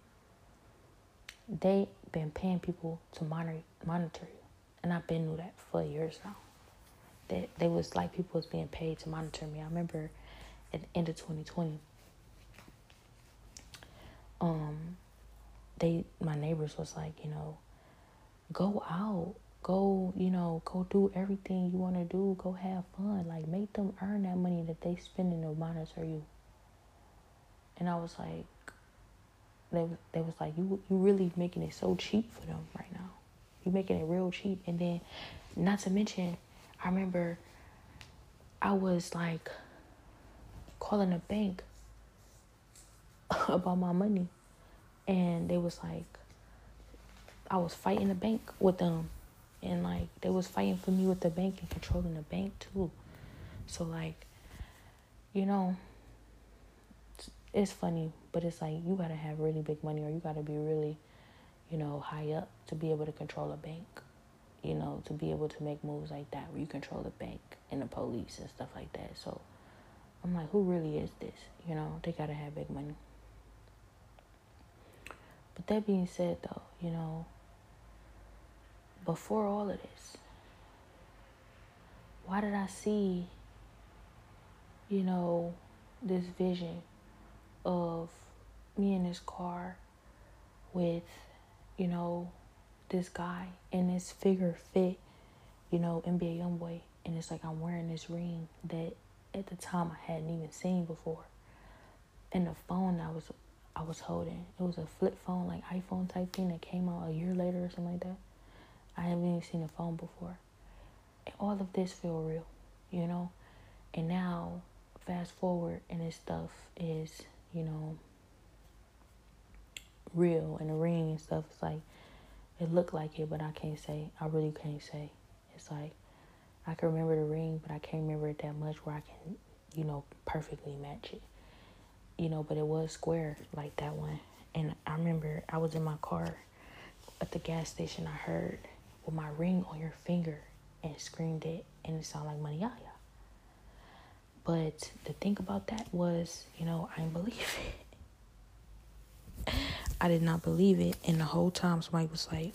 "They've been paying people to monitor, monitor you. And I've been knew that for years now. That they was like people was being paid to monitor me. I remember at the end of 2020, um, they my neighbors was like, you know, go out, go, you know, go do everything you want to do, go have fun, like make them earn that money that they spending to monitor you. And I was like, they they was like, you you really making it so cheap for them right now. You making it real cheap, and then, not to mention, I remember. I was like calling a bank about my money and they was like I was fighting the bank with them and like they was fighting for me with the bank and controlling the bank too. So like you know it's, funny, but it's like you got to have really big money or you got to be really you know high up to be able to control a bank. You know, to be able to make moves like that where you control the bank and the police and stuff like that. So I'm like, who really is this? You know, they got to have big money. But that being said, though, you know, before all of this, why did I see, you know, this vision of me in this car with, you know, this guy and this figure fit, you know, NBA YoungBoy, and it's like I'm wearing this ring that at the time I hadn't even seen before, and the phone I was I was holding. It was a flip phone, like iPhone type thing that came out a year later or something like that. I haven't even seen a phone before. And all of this feel real, you know? And now, fast forward, and this stuff is, you know, real. And the ring and stuff is like, it looked like it, but I can't say. I really can't say. It's like, I can remember the ring, but I can't remember it that much where I can, you know, perfectly match it you know, but it was square like that one. And I remember I was in my car at the gas station. I heard with my ring on your finger and screamed it, and it sounded like Maniyaya. But the thing about that was, you know, I didn't believe it. I did not believe it. And the whole time, somebody was like,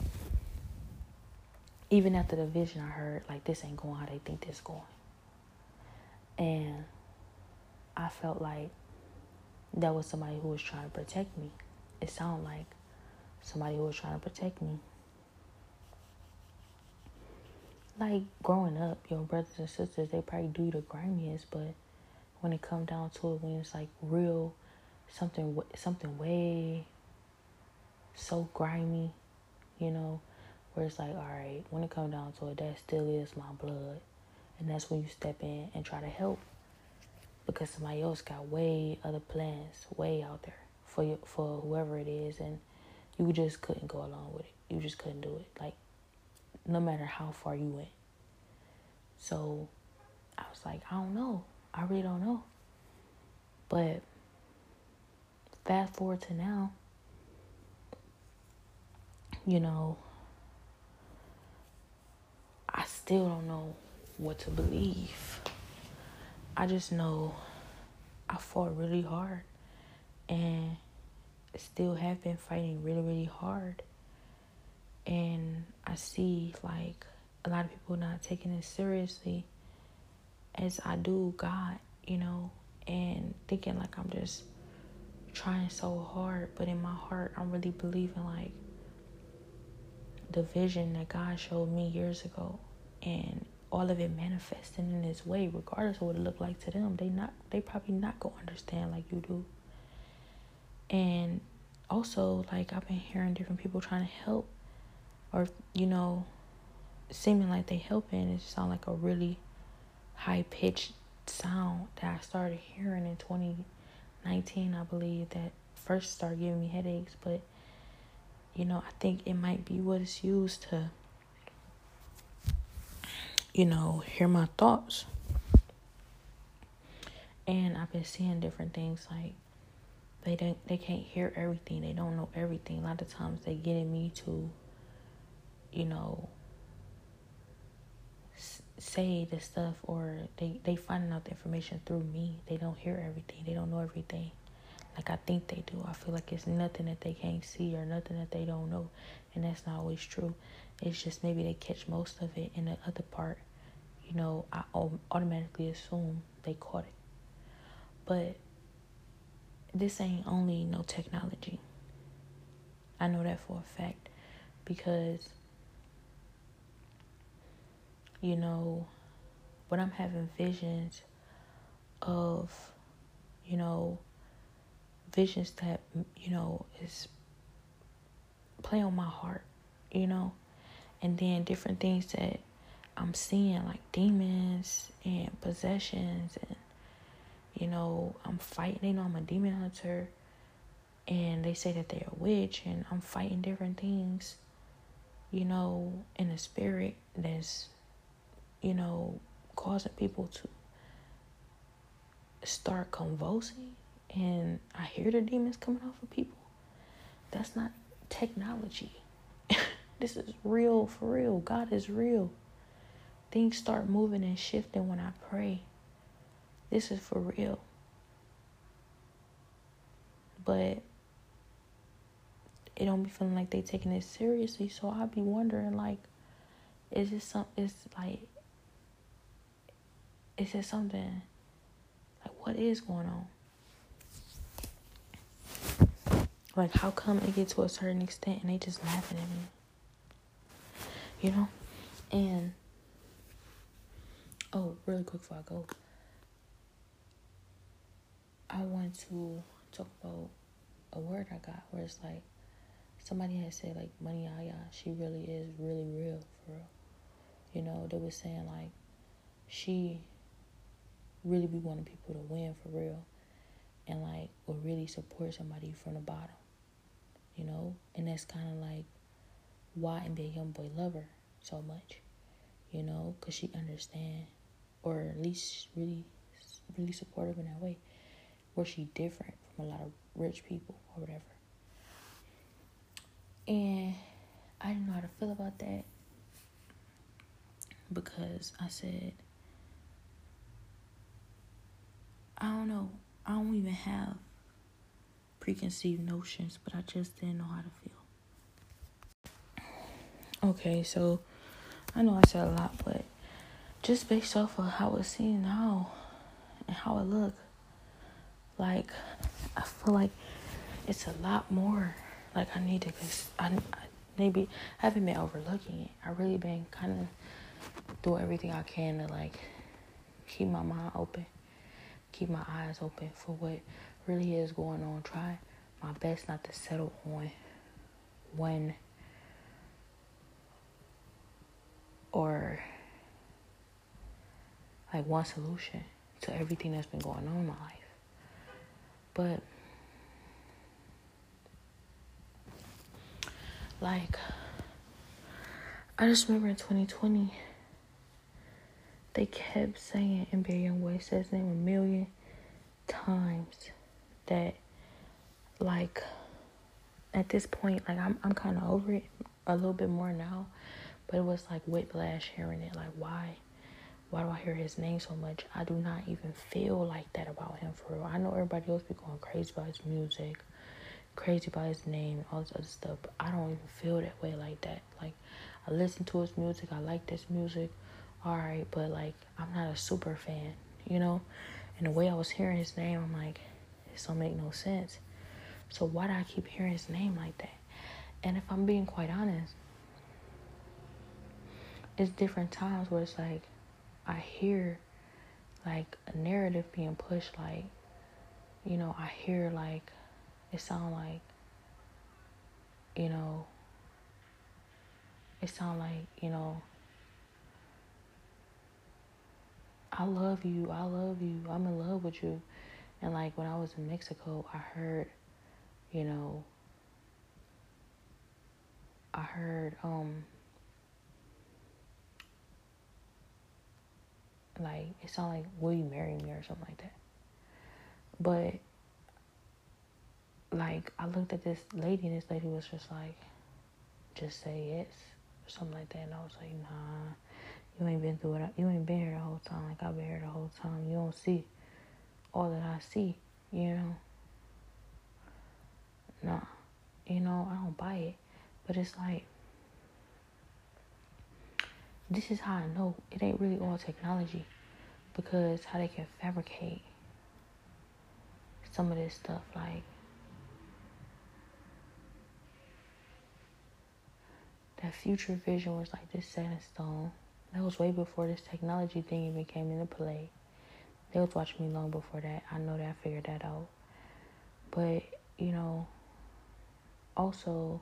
even after the vision, I heard, like, this ain't going how they think this going. And I felt like that was somebody who was trying to protect me. It sounded like somebody who was trying to protect me. Like growing up, your brothers and sisters, they probably do the grimiest, but when it come down to it, when it's like real, something, something way so grimy, you know, where it's like, all right, when it come down to it, that still is my blood, and that's when you step in and try to help because somebody else got way other plans way out there for you, for whoever it is, and you just couldn't go along with it. You just couldn't do it. Like no matter how far you went. So I was like, I don't know. I really don't know. But fast forward to now, you know, I still don't know what to believe. I just know I fought really hard and still have been fighting really, really hard. And I see like a lot of people not taking it seriously as I do God, you know, and thinking like I'm just trying so hard, but in my heart, I'm really believing like the vision that God showed me years ago and all of it manifesting in this way, regardless of what it looked like to them. They not they probably not gonna understand like you do. And also like I've been hearing different people trying to help or you know, seeming like they helping, it sound like a really high pitched sound that I started hearing in twenty nineteen, I believe, that first started giving me headaches, but you know, I think it might be what it's used to you know, hear my thoughts. And I've been seeing different things like they don't they can't hear everything. They don't know everything. A lot of times they get in me to, you know, say the stuff or they they finding out the information through me. They don't hear everything. They don't know everything. Like I think they do. I feel like it's nothing that they can't see or nothing that they don't know, and that's not always true. It's just maybe they catch most of it, and the other part you know, I automatically assume they caught it. But this ain't only no technology. I know that for a fact because, you know, when I'm having visions of, you know, visions that, you know, is play on my heart, you know, and then different things that I'm seeing like demons and possessions and you know, I'm fighting, they know I'm a demon hunter and they say that they're a witch and I'm fighting different things, you know, in the spirit that's, you know, causing people to start convulsing and I hear the demons coming off of people. That's not technology. This is real for real. God is real things start moving and shifting when I pray. This is for real. But it don't be feeling like they taking it seriously. So I'll be wondering like, is it some is like is it something like what is going on? Like how come it get to a certain extent and they just laughing at me? You know? And Oh, really quick before I go, I want to talk about a word I got where it's like somebody had said like money Aya, she really is really real for real. You know, they were saying like she really be wanting people to win for real and like will really support somebody from the bottom. You know? And that's kinda like why NBA YoungBoy love her so much. You know, because she understand or at least really really supportive in that way where she different from a lot of rich people or whatever and i didn't know how to feel about that because i said I don't know. I don't even have preconceived notions, but I just didn't know how to feel. Okay, so I know I said a lot, but just based off of how it's seen now and how it look, like I feel like it's a lot more. Like I need to, cause I, I maybe I haven't been overlooking it. I really been kind of doing everything I can to like keep my mind open, keep my eyes open for what really is going on. Try my best not to settle on when or like one solution to everything that's been going on in my life. But like I just remember in 2020 they kept saying NBA YoungBoy says name a million times that like at this point like I'm I'm kind of over it a little bit more now but it was like whiplash hearing it like why why do I hear his name so much? I do not even feel like that about him for real. I know everybody else be going crazy about his music, crazy about his name, all this other stuff, but I don't even feel that way like that. Like I listen to his music, I like this music, alright, but like I'm not a super fan, you know? And the way I was hearing his name, I'm like, this don't make no sense. So why do I keep hearing his name like that? And if I'm being quite honest, it's different times where it's like I hear like a narrative being pushed like you know I hear like it sound like you know it sound like you know I love you I love you I'm in love with you. And like when I was in Mexico I heard you know I heard um Like it's not like will you marry me or something like that. But like I looked at this lady and this lady was just like, just say yes or something like that, and I was like, nah, you ain't been through it. You ain't been here the whole time. Like I've been here the whole time. You don't see all that I see. You know. Nah, you know I don't buy it, but it's like this is how I know it ain't really all technology because how they can fabricate some of this stuff like that future vision was like this set in stone. That was way before this technology thing even came into play. They was watching me long before that. I know that I figured that out. But, you know, also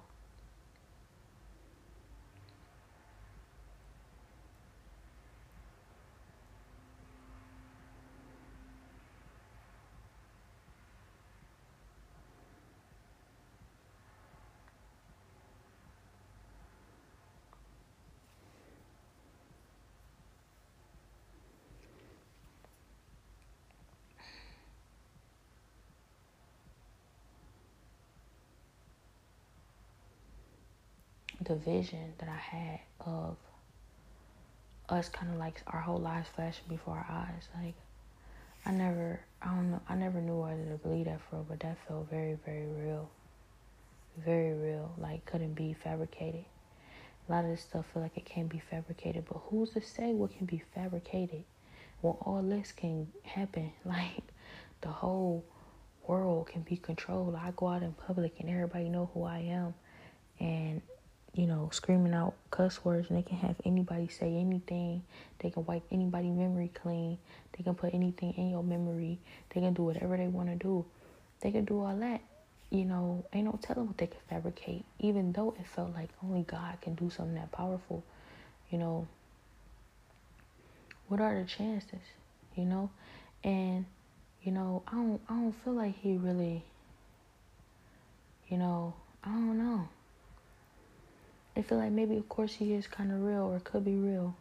the vision that I had of us kind of like our whole lives flashing before our eyes. Like, I never, I don't know, I never knew whether to believe that for, but that felt very, very real. Very real. Like, couldn't be fabricated. A lot of this stuff feel like it can't be fabricated, but who's to say what can be fabricated? Well, all this can happen. Like, the whole world can be controlled. I go out in public and everybody know who I am. And you know, screaming out cuss words and they can have anybody say anything. They can wipe anybody memory clean. They can put anything in your memory. They can do whatever they want to do. They can do all that. You know, ain't no telling what they can fabricate. Even though it felt like only God can do something that powerful. You know, what are the chances? You know? And, you know, I don't I don't feel like he really you know, I don't know. I feel like maybe, of course, he is kind of real or could be real.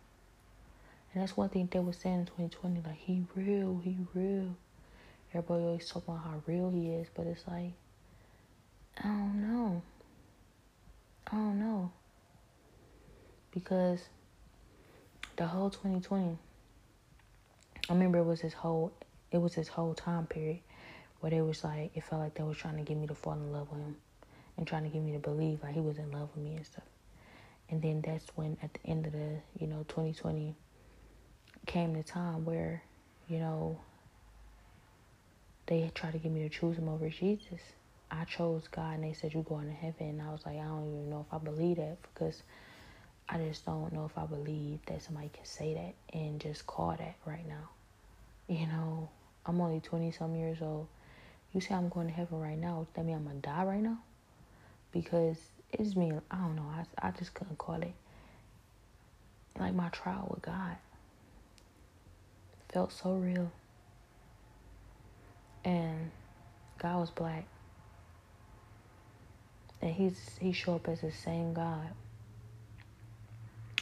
And that's one thing they were saying in 2020, like, he real, he real. Everybody always talk about how real he is, but it's like, I don't know. I don't know. Because the whole 2020, I remember it was this whole it was this whole time period where they was like, it felt like they was trying to get me to fall in love with him and trying to get me to believe like he was in love with me and stuff. And then that's when at the end of the, you know, 2020 came the time where, you know, they tried to get me to choose him over Jesus. I chose God and they said, You're going to heaven. And I was like, I don't even know if I believe that because I just don't know if I believe that somebody can say that and just call that right now. You know, I'm only 20 some years old. You say I'm going to heaven right now, that mean I'm to die right now? Because it's me, I don't know, I, I just couldn't call it like my trial with God. Felt so real. And God was black. And he's he showed up as the same God.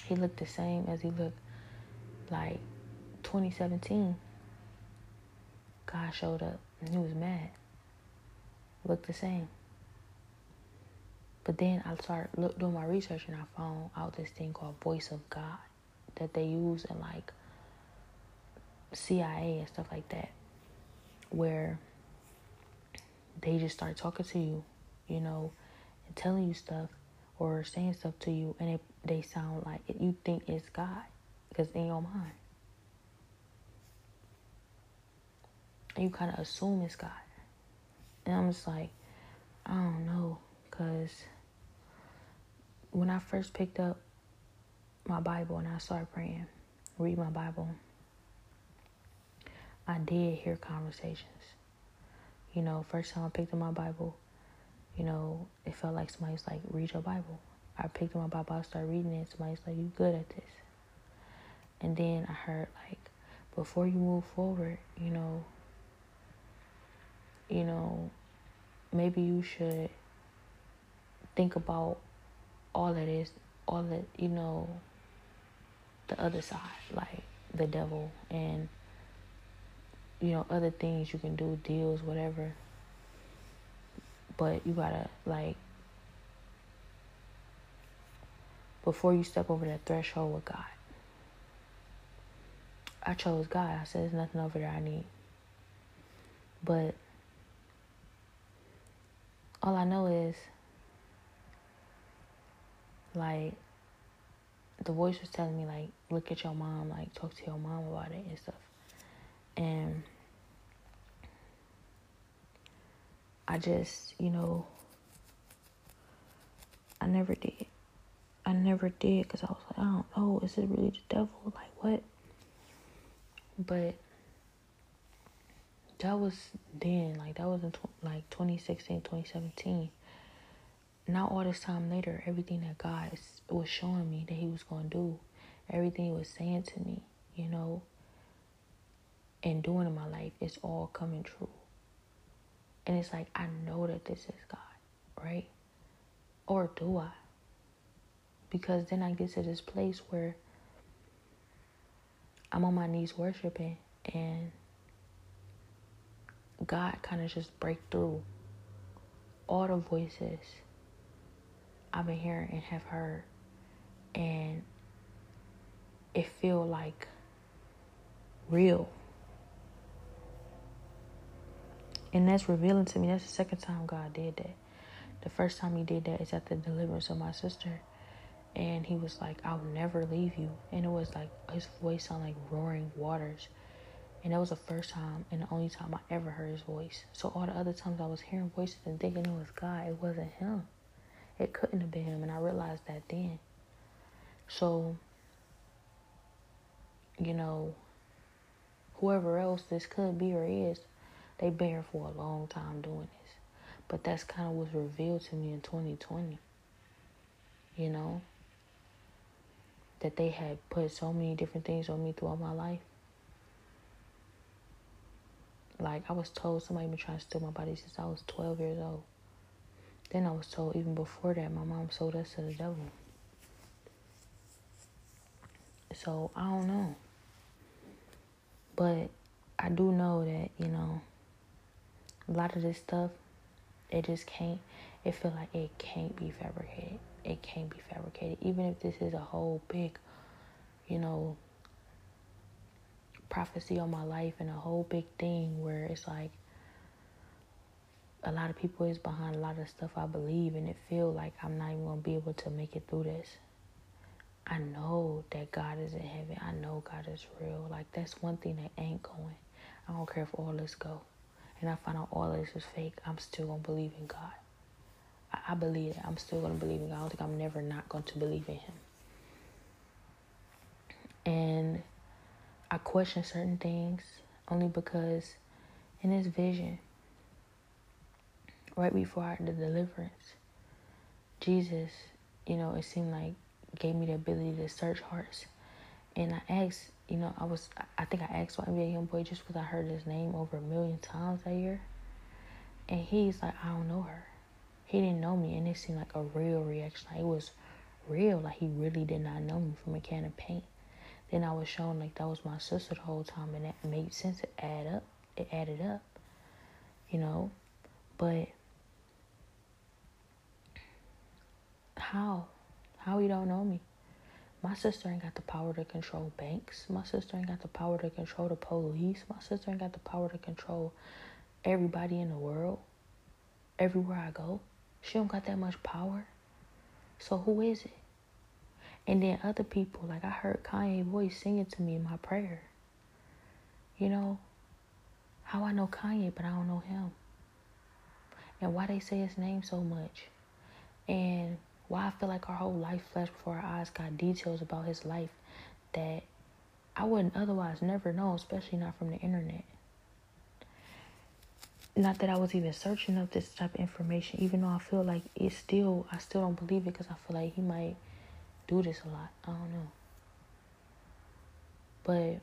He looked the same as he looked like 2017. God showed up and he was mad. Looked the same. But then I started look, doing my research and I found out this thing called Voice of God that they use in like CIA and stuff like that, where they just start talking to you, you know, and telling you stuff or saying stuff to you, and it, they sound like it, you think it's God because in your mind. You kind of assume it's God. And I'm just like, I don't know, because when I first picked up my Bible and I started praying, read my Bible, I did hear conversations. You know, first time I picked up my Bible, you know, it felt like somebody was like, read your Bible. I picked up my Bible, I started reading it, somebody's like, you good at this. And then I heard like, before you move forward, you know, you know, maybe you should think about all that is, all that, you know, the other side, like the devil and, you know, other things you can do, deals, whatever. But you gotta, like, before you step over that threshold with God. I chose God. I said, there's nothing over there I need. But all I know is like the voice was telling me like look at your mom like talk to your mom about it and stuff. And i just you know i never did. I never did because i was like i don't know is it really the devil? Like what? But that was then like that was in tw- like 2016 2017 now all this time later everything that god was showing me that he was going to do everything he was saying to me you know and doing in my life it's all coming true. And it's like i know that this is god right? Or do i? Because then i get to this place where i'm on my knees worshiping and God kind of just break through all the voices I've been hearing and have heard, and it feel like real. And that's revealing to me. That's the second time God did that. The first time He did that is at the deliverance of my sister. And He was like, I'll never leave you. And it was like, His voice sounded like roaring waters. And that was the first time and the only time I ever heard his voice. So all the other times I was hearing voices and thinking it was God, it wasn't him. It couldn't have been him. And I realized that then. So, you know, whoever else this could be or is, they've been here for a long time doing this. But that's kind of what's revealed to me in 2020. You know? That they had put so many different things on me throughout my life like I was told somebody been trying to steal my body since I was 12 years old. Then I was told even before that my mom sold us to the devil. So I don't know. But I do know that, you know, a lot of this stuff, it just can't, it feel like it can't be fabricated. It can't be fabricated. Even if this is a whole big, you know, prophecy on my life and a whole big thing where it's like a lot of people is behind a lot of stuff I believe and it feel like I'm not even gonna be able to make it through this. I know that God is in heaven. I know God is real. Like that's one thing that ain't going. I don't care if all this go. And I find out all this is fake. I'm still gonna believe in God. I, I believe it. I'm still gonna believe in God. I don't think I'm never not going to believe in him. And I question certain things only because in his vision, right before the deliverance, Jesus, you know, it seemed like gave me the ability to search hearts. And I asked, you know, I was, I think I asked for NBA YoungBoy just because I heard his name over a million times that year. And he's like, I don't know her. He didn't know me, and it seemed like a real reaction. Like it was real, like he really did not know me from a can of paint. Then I was shown like that was my sister the whole time, and that made sense. It added up. It added up, you know. But how? How you don't know me? My sister ain't got the power to control banks. My sister ain't got the power to control the police. My sister ain't got the power to control everybody in the world. Everywhere I go. She don't got that much power. So who is it? And then other people, like I heard Kanye voice singing to me in my prayer. You know, how I know Kanye, but I don't know him. And why they say his name so much. And why I feel like our whole life flashed before our eyes got details about his life that I wouldn't otherwise never know, especially not from the internet. Not that I was even searching up this type of information, even though I feel like it's still, I still don't believe it because I feel like he might do this a lot. I don't know. But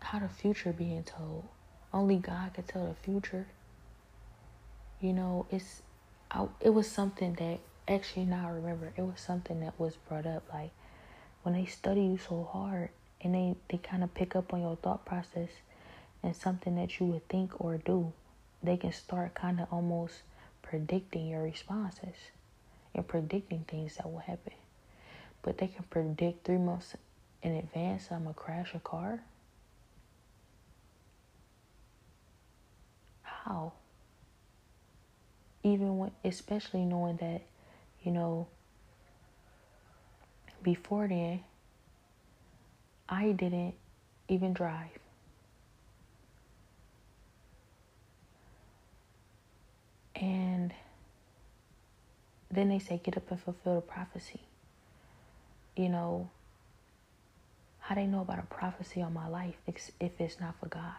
how the future being told. Only God can tell the future. You know, it's I, it was something that actually now I remember it was something that was brought up like when they study you so hard and they they kind of pick up on your thought process and something that you would think or do they can start kind of almost predicting your responses and predicting things that will happen. But they can predict three months in advance I'm gonna crash a car? How even when, especially knowing that, you know, before then, I didn't even drive. And then they say, get up and fulfill the prophecy. You know, how they know about a prophecy on my life if it's not for God,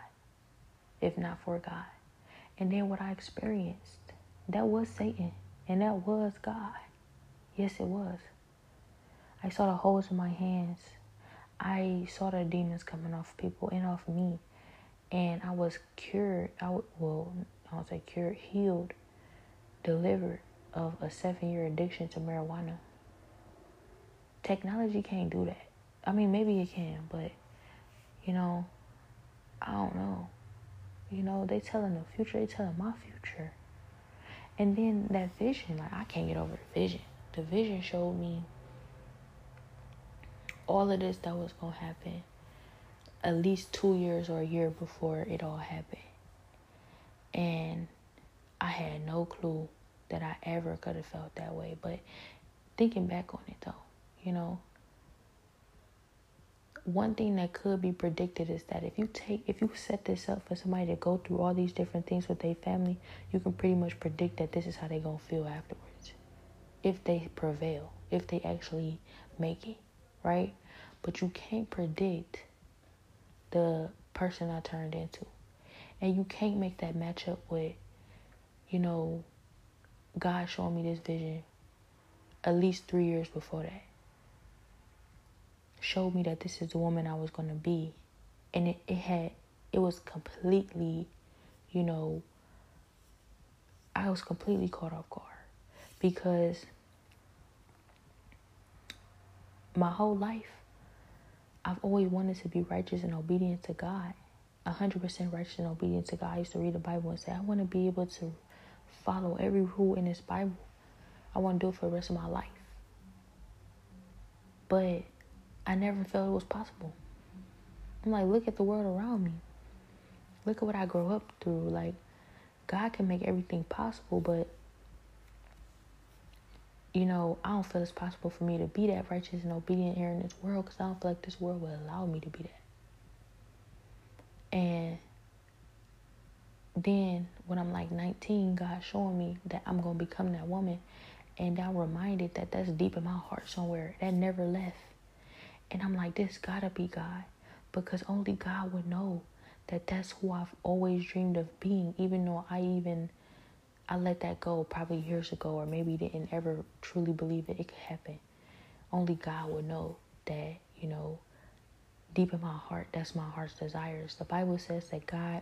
if not for God. And then what I experienced that was Satan and that was God. Yes, it was. I saw the holes in my hands. I saw the demons coming off people and off me. And I was cured. I would, well, I don't say cured, healed, delivered of a seven year addiction to marijuana. Technology can't do that. I mean, maybe it can, but, you know, I don't know. You know, they telling the future, they telling my future. And then that vision, like I can't get over the vision. The vision showed me all of this that was gonna happen at least two years or a year before it all happened. And I had no clue that I ever could have felt that way. But thinking back on it though, you know, one thing that could be predicted is that if you take if you set this up for somebody to go through all these different things with their family, you can pretty much predict that this is how they're gonna feel afterwards. If they prevail, if they actually make it, right? But you can't predict the person I turned into. And you can't make that match up with, you know, God showing me this vision at least three years before that showed me that this is the woman I was going to be. And it, it had, it was completely, you know, I was completely caught off guard because my whole life, I've always wanted to be righteous and obedient to God. 100% righteous and obedient to God. I used to read the Bible and say, I want to be able to follow every rule in this Bible. I want to do it for the rest of my life. But I never felt it was possible. I'm like, look at the world around me. Look at what I grew up through. Like, God can make everything possible, but you know, I don't feel it's possible for me to be that righteous and obedient here in this world because I don't feel like this world will allow me to be that. And then when I'm like 19, God showing me that I'm going to become that woman. And I'm reminded that that's deep in my heart somewhere. That never left. And I'm like, this gotta be God. Because only God would know that that's who I've always dreamed of being. Even though I even, I let that go probably years ago. Or maybe didn't ever truly believe that it could happen. Only God would know that, you know, deep in my heart, that's my heart's desires. The Bible says that God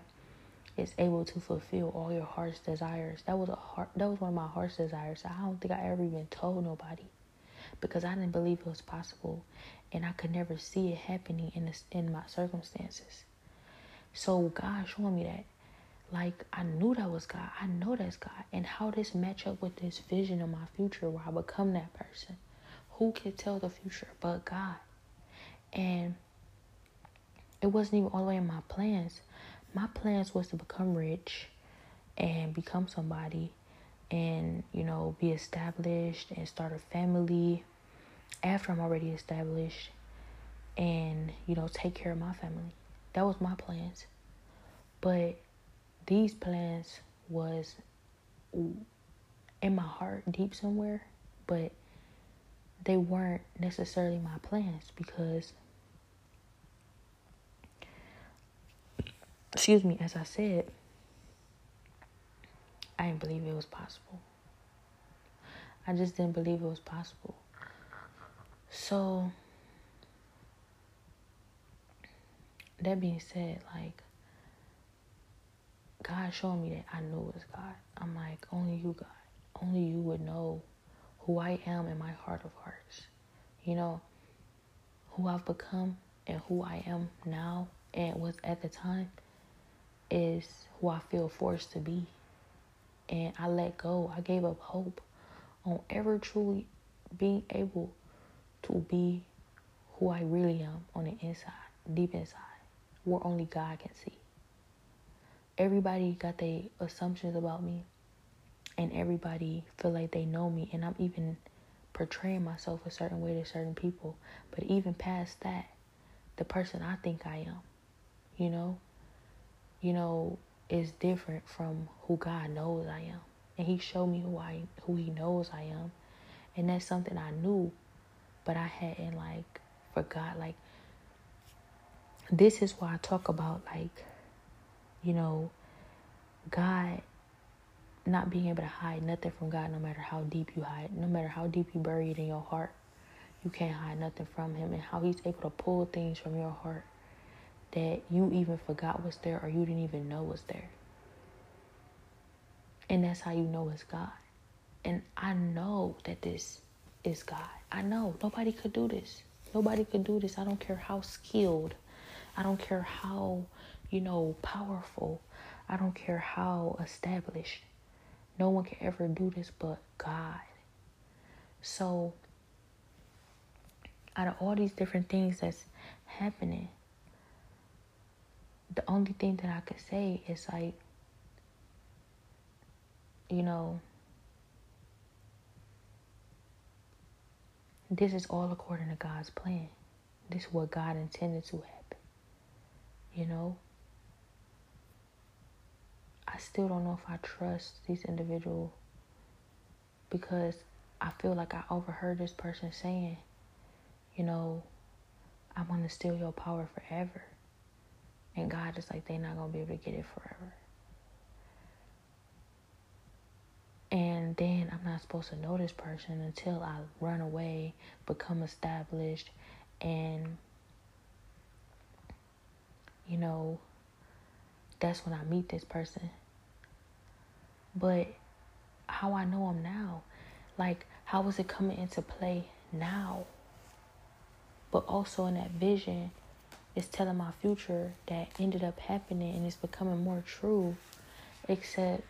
is able to fulfill all your heart's desires. That was a heart that was one of my heart's desires. I don't think I ever even told nobody because I didn't believe it was possible and I could never see it happening in this, in my circumstances. So God showed me that. Like I knew that was God. I know that's God. And how this match up with this vision of my future where I become that person. Who can tell the future but God? And it wasn't even all the way in my plans. My plans was to become rich and become somebody and, you know, be established and start a family after I'm already established and, you know, take care of my family. That was my plans. But these plans was in my heart deep somewhere, but they weren't necessarily my plans because excuse me, as I said, I didn't believe it was possible. I just didn't believe it was possible. So, that being said, like, God showed me that I knew it was God. I'm like, only you, God. Only you would know who I am in my heart of hearts. You know, who I've become and who I am now and was at the time is who I feel forced to be. And I let go. I gave up hope on ever truly being able to be who I really am on the inside, deep inside, where only God can see. Everybody got their assumptions about me, and everybody feel like they know me, and I'm even portraying myself a certain way to certain people. But even past that, the person I think I am, you know, you know, is different from who God knows I am. And he showed me who I who he knows I am. And that's something I knew, but I hadn't like forgot like this is why I talk about like you know God not being able to hide nothing from God no matter how deep you hide, no matter how deep you bury it in your heart. You can't hide nothing from him and how he's able to pull things from your heart that you even forgot was there or you didn't even know was there. And that's how you know it's God. And I know that this is God. I know nobody could do this. Nobody could do this. I don't care how skilled. I don't care how, you know, powerful. I don't care how established. No one can ever do this but God. So, out of all these different things that's happening, the only thing that I could say is like, you know, this is all according to God's plan. This is what God intended to happen. You know? I still don't know if I trust these individuals because I feel like I overheard this person saying, you know, I'm to steal your power forever. And God is like, they're not going to be able to get it forever. And then I'm not supposed to know this person until I run away, become established, and, you know, that's when I meet this person. But how I know him now, like, how is it coming into play now? But also in that vision, is telling my future that ended up happening and it's becoming more true. Except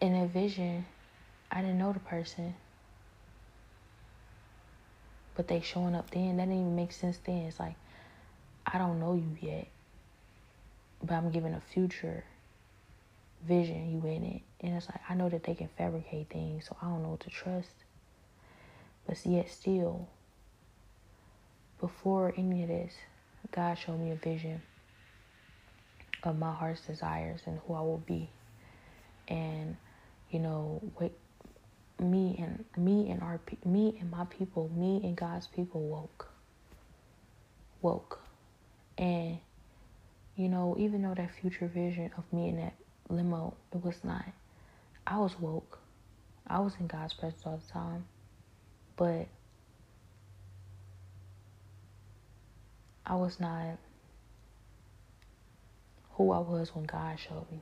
in a vision, I didn't know the person. but they showing up then. That didn't even make sense then. It's like I don't know you yet, but I'm giving a future vision you in it. And it's like I know that they can fabricate things, so I don't know what to trust. But yet still, before any of this, God showed me a vision of my heart's desires and who I will be. And, you know, me and me and our me and my people, me and God's people woke. Woke. And you know, even though that future vision of me in that limo, it was not I was woke. I was in God's presence all the time. But I was not who I was when God showed me.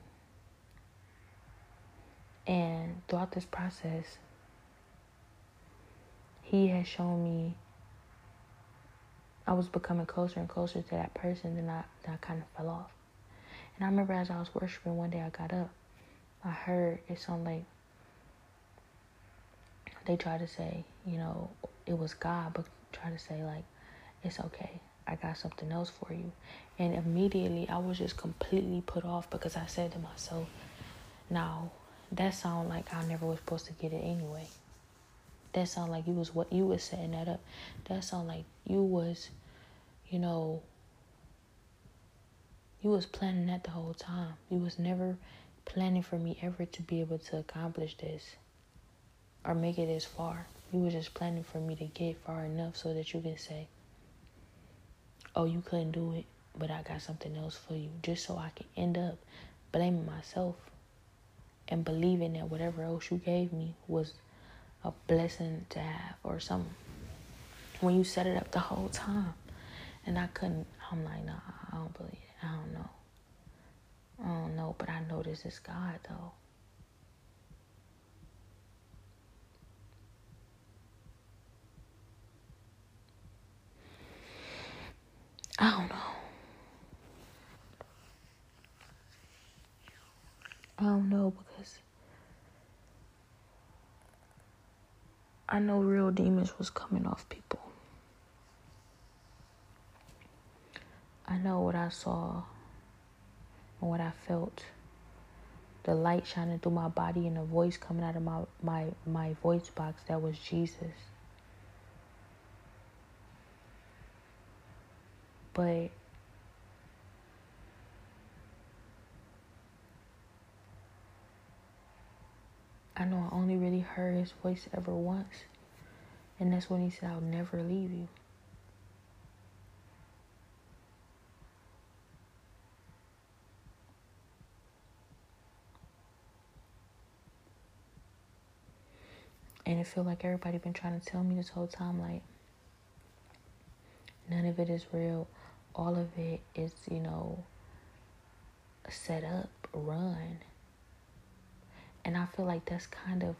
And throughout this process, He has shown me I was becoming closer and closer to that person, and I, I kind of fell off. And I remember as I was worshiping one day, I got up. I heard it sound like they tried to say, you know, it was God, but try to say like, it's okay. I got something else for you. And immediately I was just completely put off because I said to myself, now that sound like I never was supposed to get it anyway. That sound like you was what you was setting that up. That sound like you was, you know, you was planning that the whole time. You was never planning for me ever to be able to accomplish this or make it this far. You were just planning for me to get far enough so that you can say, oh, you couldn't do it, but I got something else for you, just so I can end up blaming myself and believing that whatever else you gave me was a blessing to have or something. When you set it up the whole time, and I couldn't, I'm like, nah, I don't believe it. I don't know. I don't know, but I know this is God though. I don't know. I don't know because I know real demons was coming off people. I know what I saw and what I felt. The light shining through my body and the voice coming out of my, my, my voice box that was Jesus. But I know I only really heard his voice ever once. And that's when he said, I'll never leave you. And it feel like everybody been trying to tell me this whole time, like, none of it is real all of it is, you know, set up, run. And I feel like that's kind of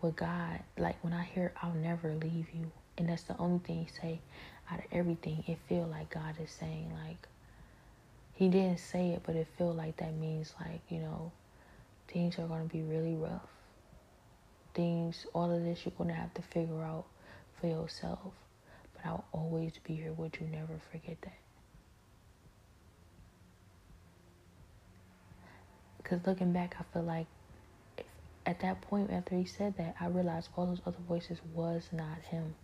what God, like when I hear, I'll never leave you. And that's the only thing he say out of everything. It feel like God is saying like, he didn't say it, but it feel like that means like, you know, things are going to be really rough. Things, all of this you're going to have to figure out for yourself. But I'll always be here. Would you never forget that? Because looking back, I feel like if, at that point after he said that, I realized all those other voices was not him.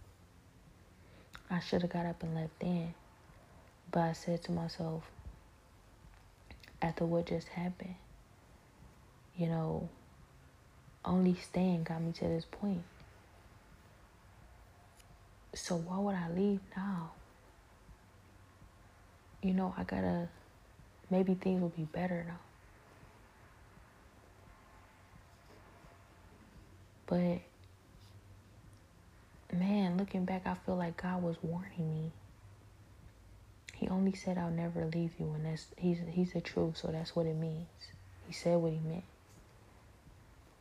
I should have got up and left then. But I said to myself, after what just happened, you know, only staying got me to this point. So why would I leave now? You know, I gotta, maybe things will be better now. But man, looking back, I feel like God was warning me. He only said I'll never leave you, and that's he's he's the truth, so that's what it means. He said what he meant.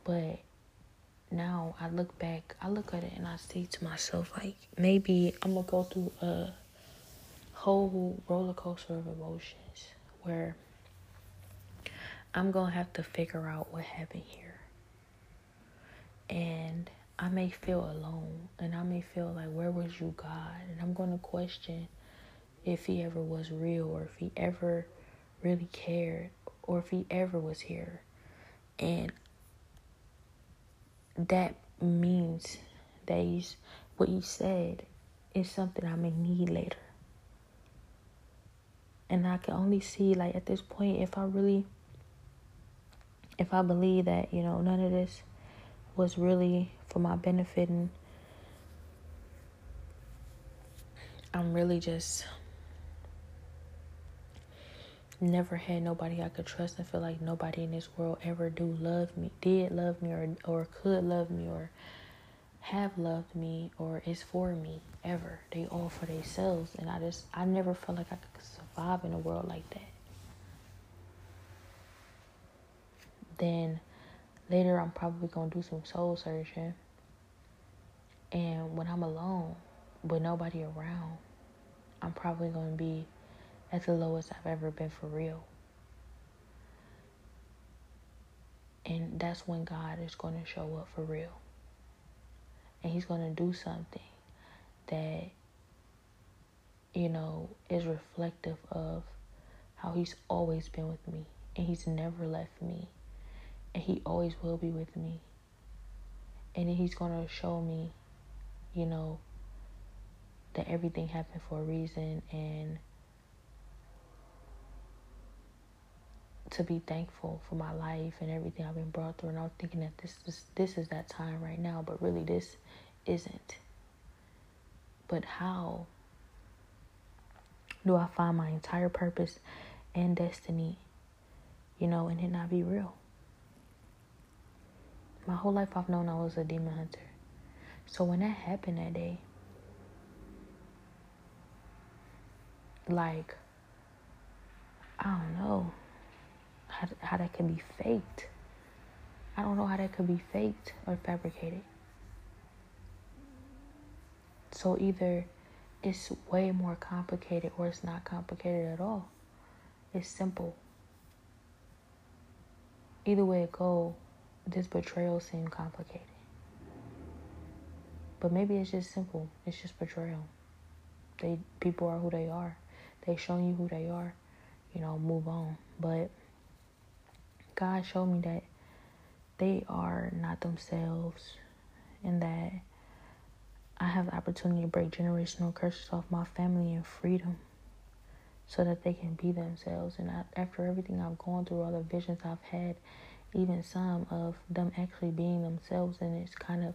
But now I look back, I look at it and I say to myself, like maybe I'm gonna go through a whole roller coaster of emotions where I'm gonna have to figure out what happened here. And I may feel alone and I may feel like, where was you, God? And I'm to question if He ever was real or if He ever really cared or if He ever was here. And that means that he's, what you said is something I may need later. And I can only see, like, at this point, if I really, if I believe that, you know, none of this was really for my benefit and I'm really just never had nobody I could trust and feel like nobody in this world ever do love me, did love me or or could love me or have loved me or is for me ever. They all for themselves and I just I never felt like I could survive in a world like that. Then later I'm probably gonna do some soul searching. And when I'm alone with nobody around, I'm probably gonna be at the lowest I've ever been for real. And that's when God is gonna show up for real. And he's gonna do something that you know is reflective of how he's always been with me and he's never left me and he always will be with me. And he's going to show me, you know, that everything happened for a reason and to be thankful for my life and everything I've been brought through. And I was thinking that this is this is that time right now, but really this isn't. But how do I find my entire purpose and destiny, you know, and it not be real? My whole life I've known I was a demon hunter. So when that happened that day, like, I don't know how, how that can be faked. I don't know how that could be faked or fabricated. So either it's way more complicated or it's not complicated at all. It's simple. Either way it go, this betrayal seemed complicated. But maybe it's just simple. It's just betrayal. They people are who they are. They show you who they are. You know, move on. But God showed me that they are not themselves and that I have the opportunity to break generational curses off my family and freedom so that they can be themselves. And I, after everything I've gone through, all the visions I've had, even some of them actually being themselves and it's kind of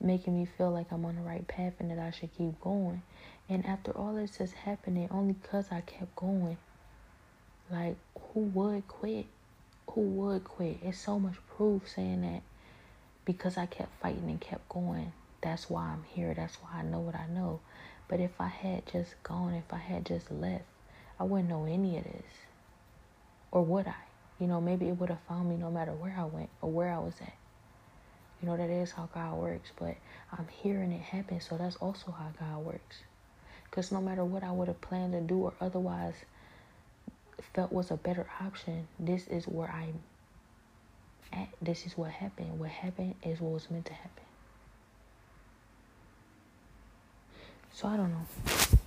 making me feel like I'm on the right path and that I should keep going. And after all this is happening, only because I kept going, like, who would quit? Who would quit? It's so much proof saying that because I kept fighting and kept going, that's why I'm here. That's why I know what I know. But if I had just gone, if I had just left, I wouldn't know any of this. Or would I? You know, maybe it would have found me no matter where I went or where I was at. You know, that is how God works. But I'm hearing it happen, so that's also how God works. Because no matter what I would have planned to do or otherwise felt was a better option, this is where I'm at. This is what happened. What happened is what was meant to happen. So I don't know.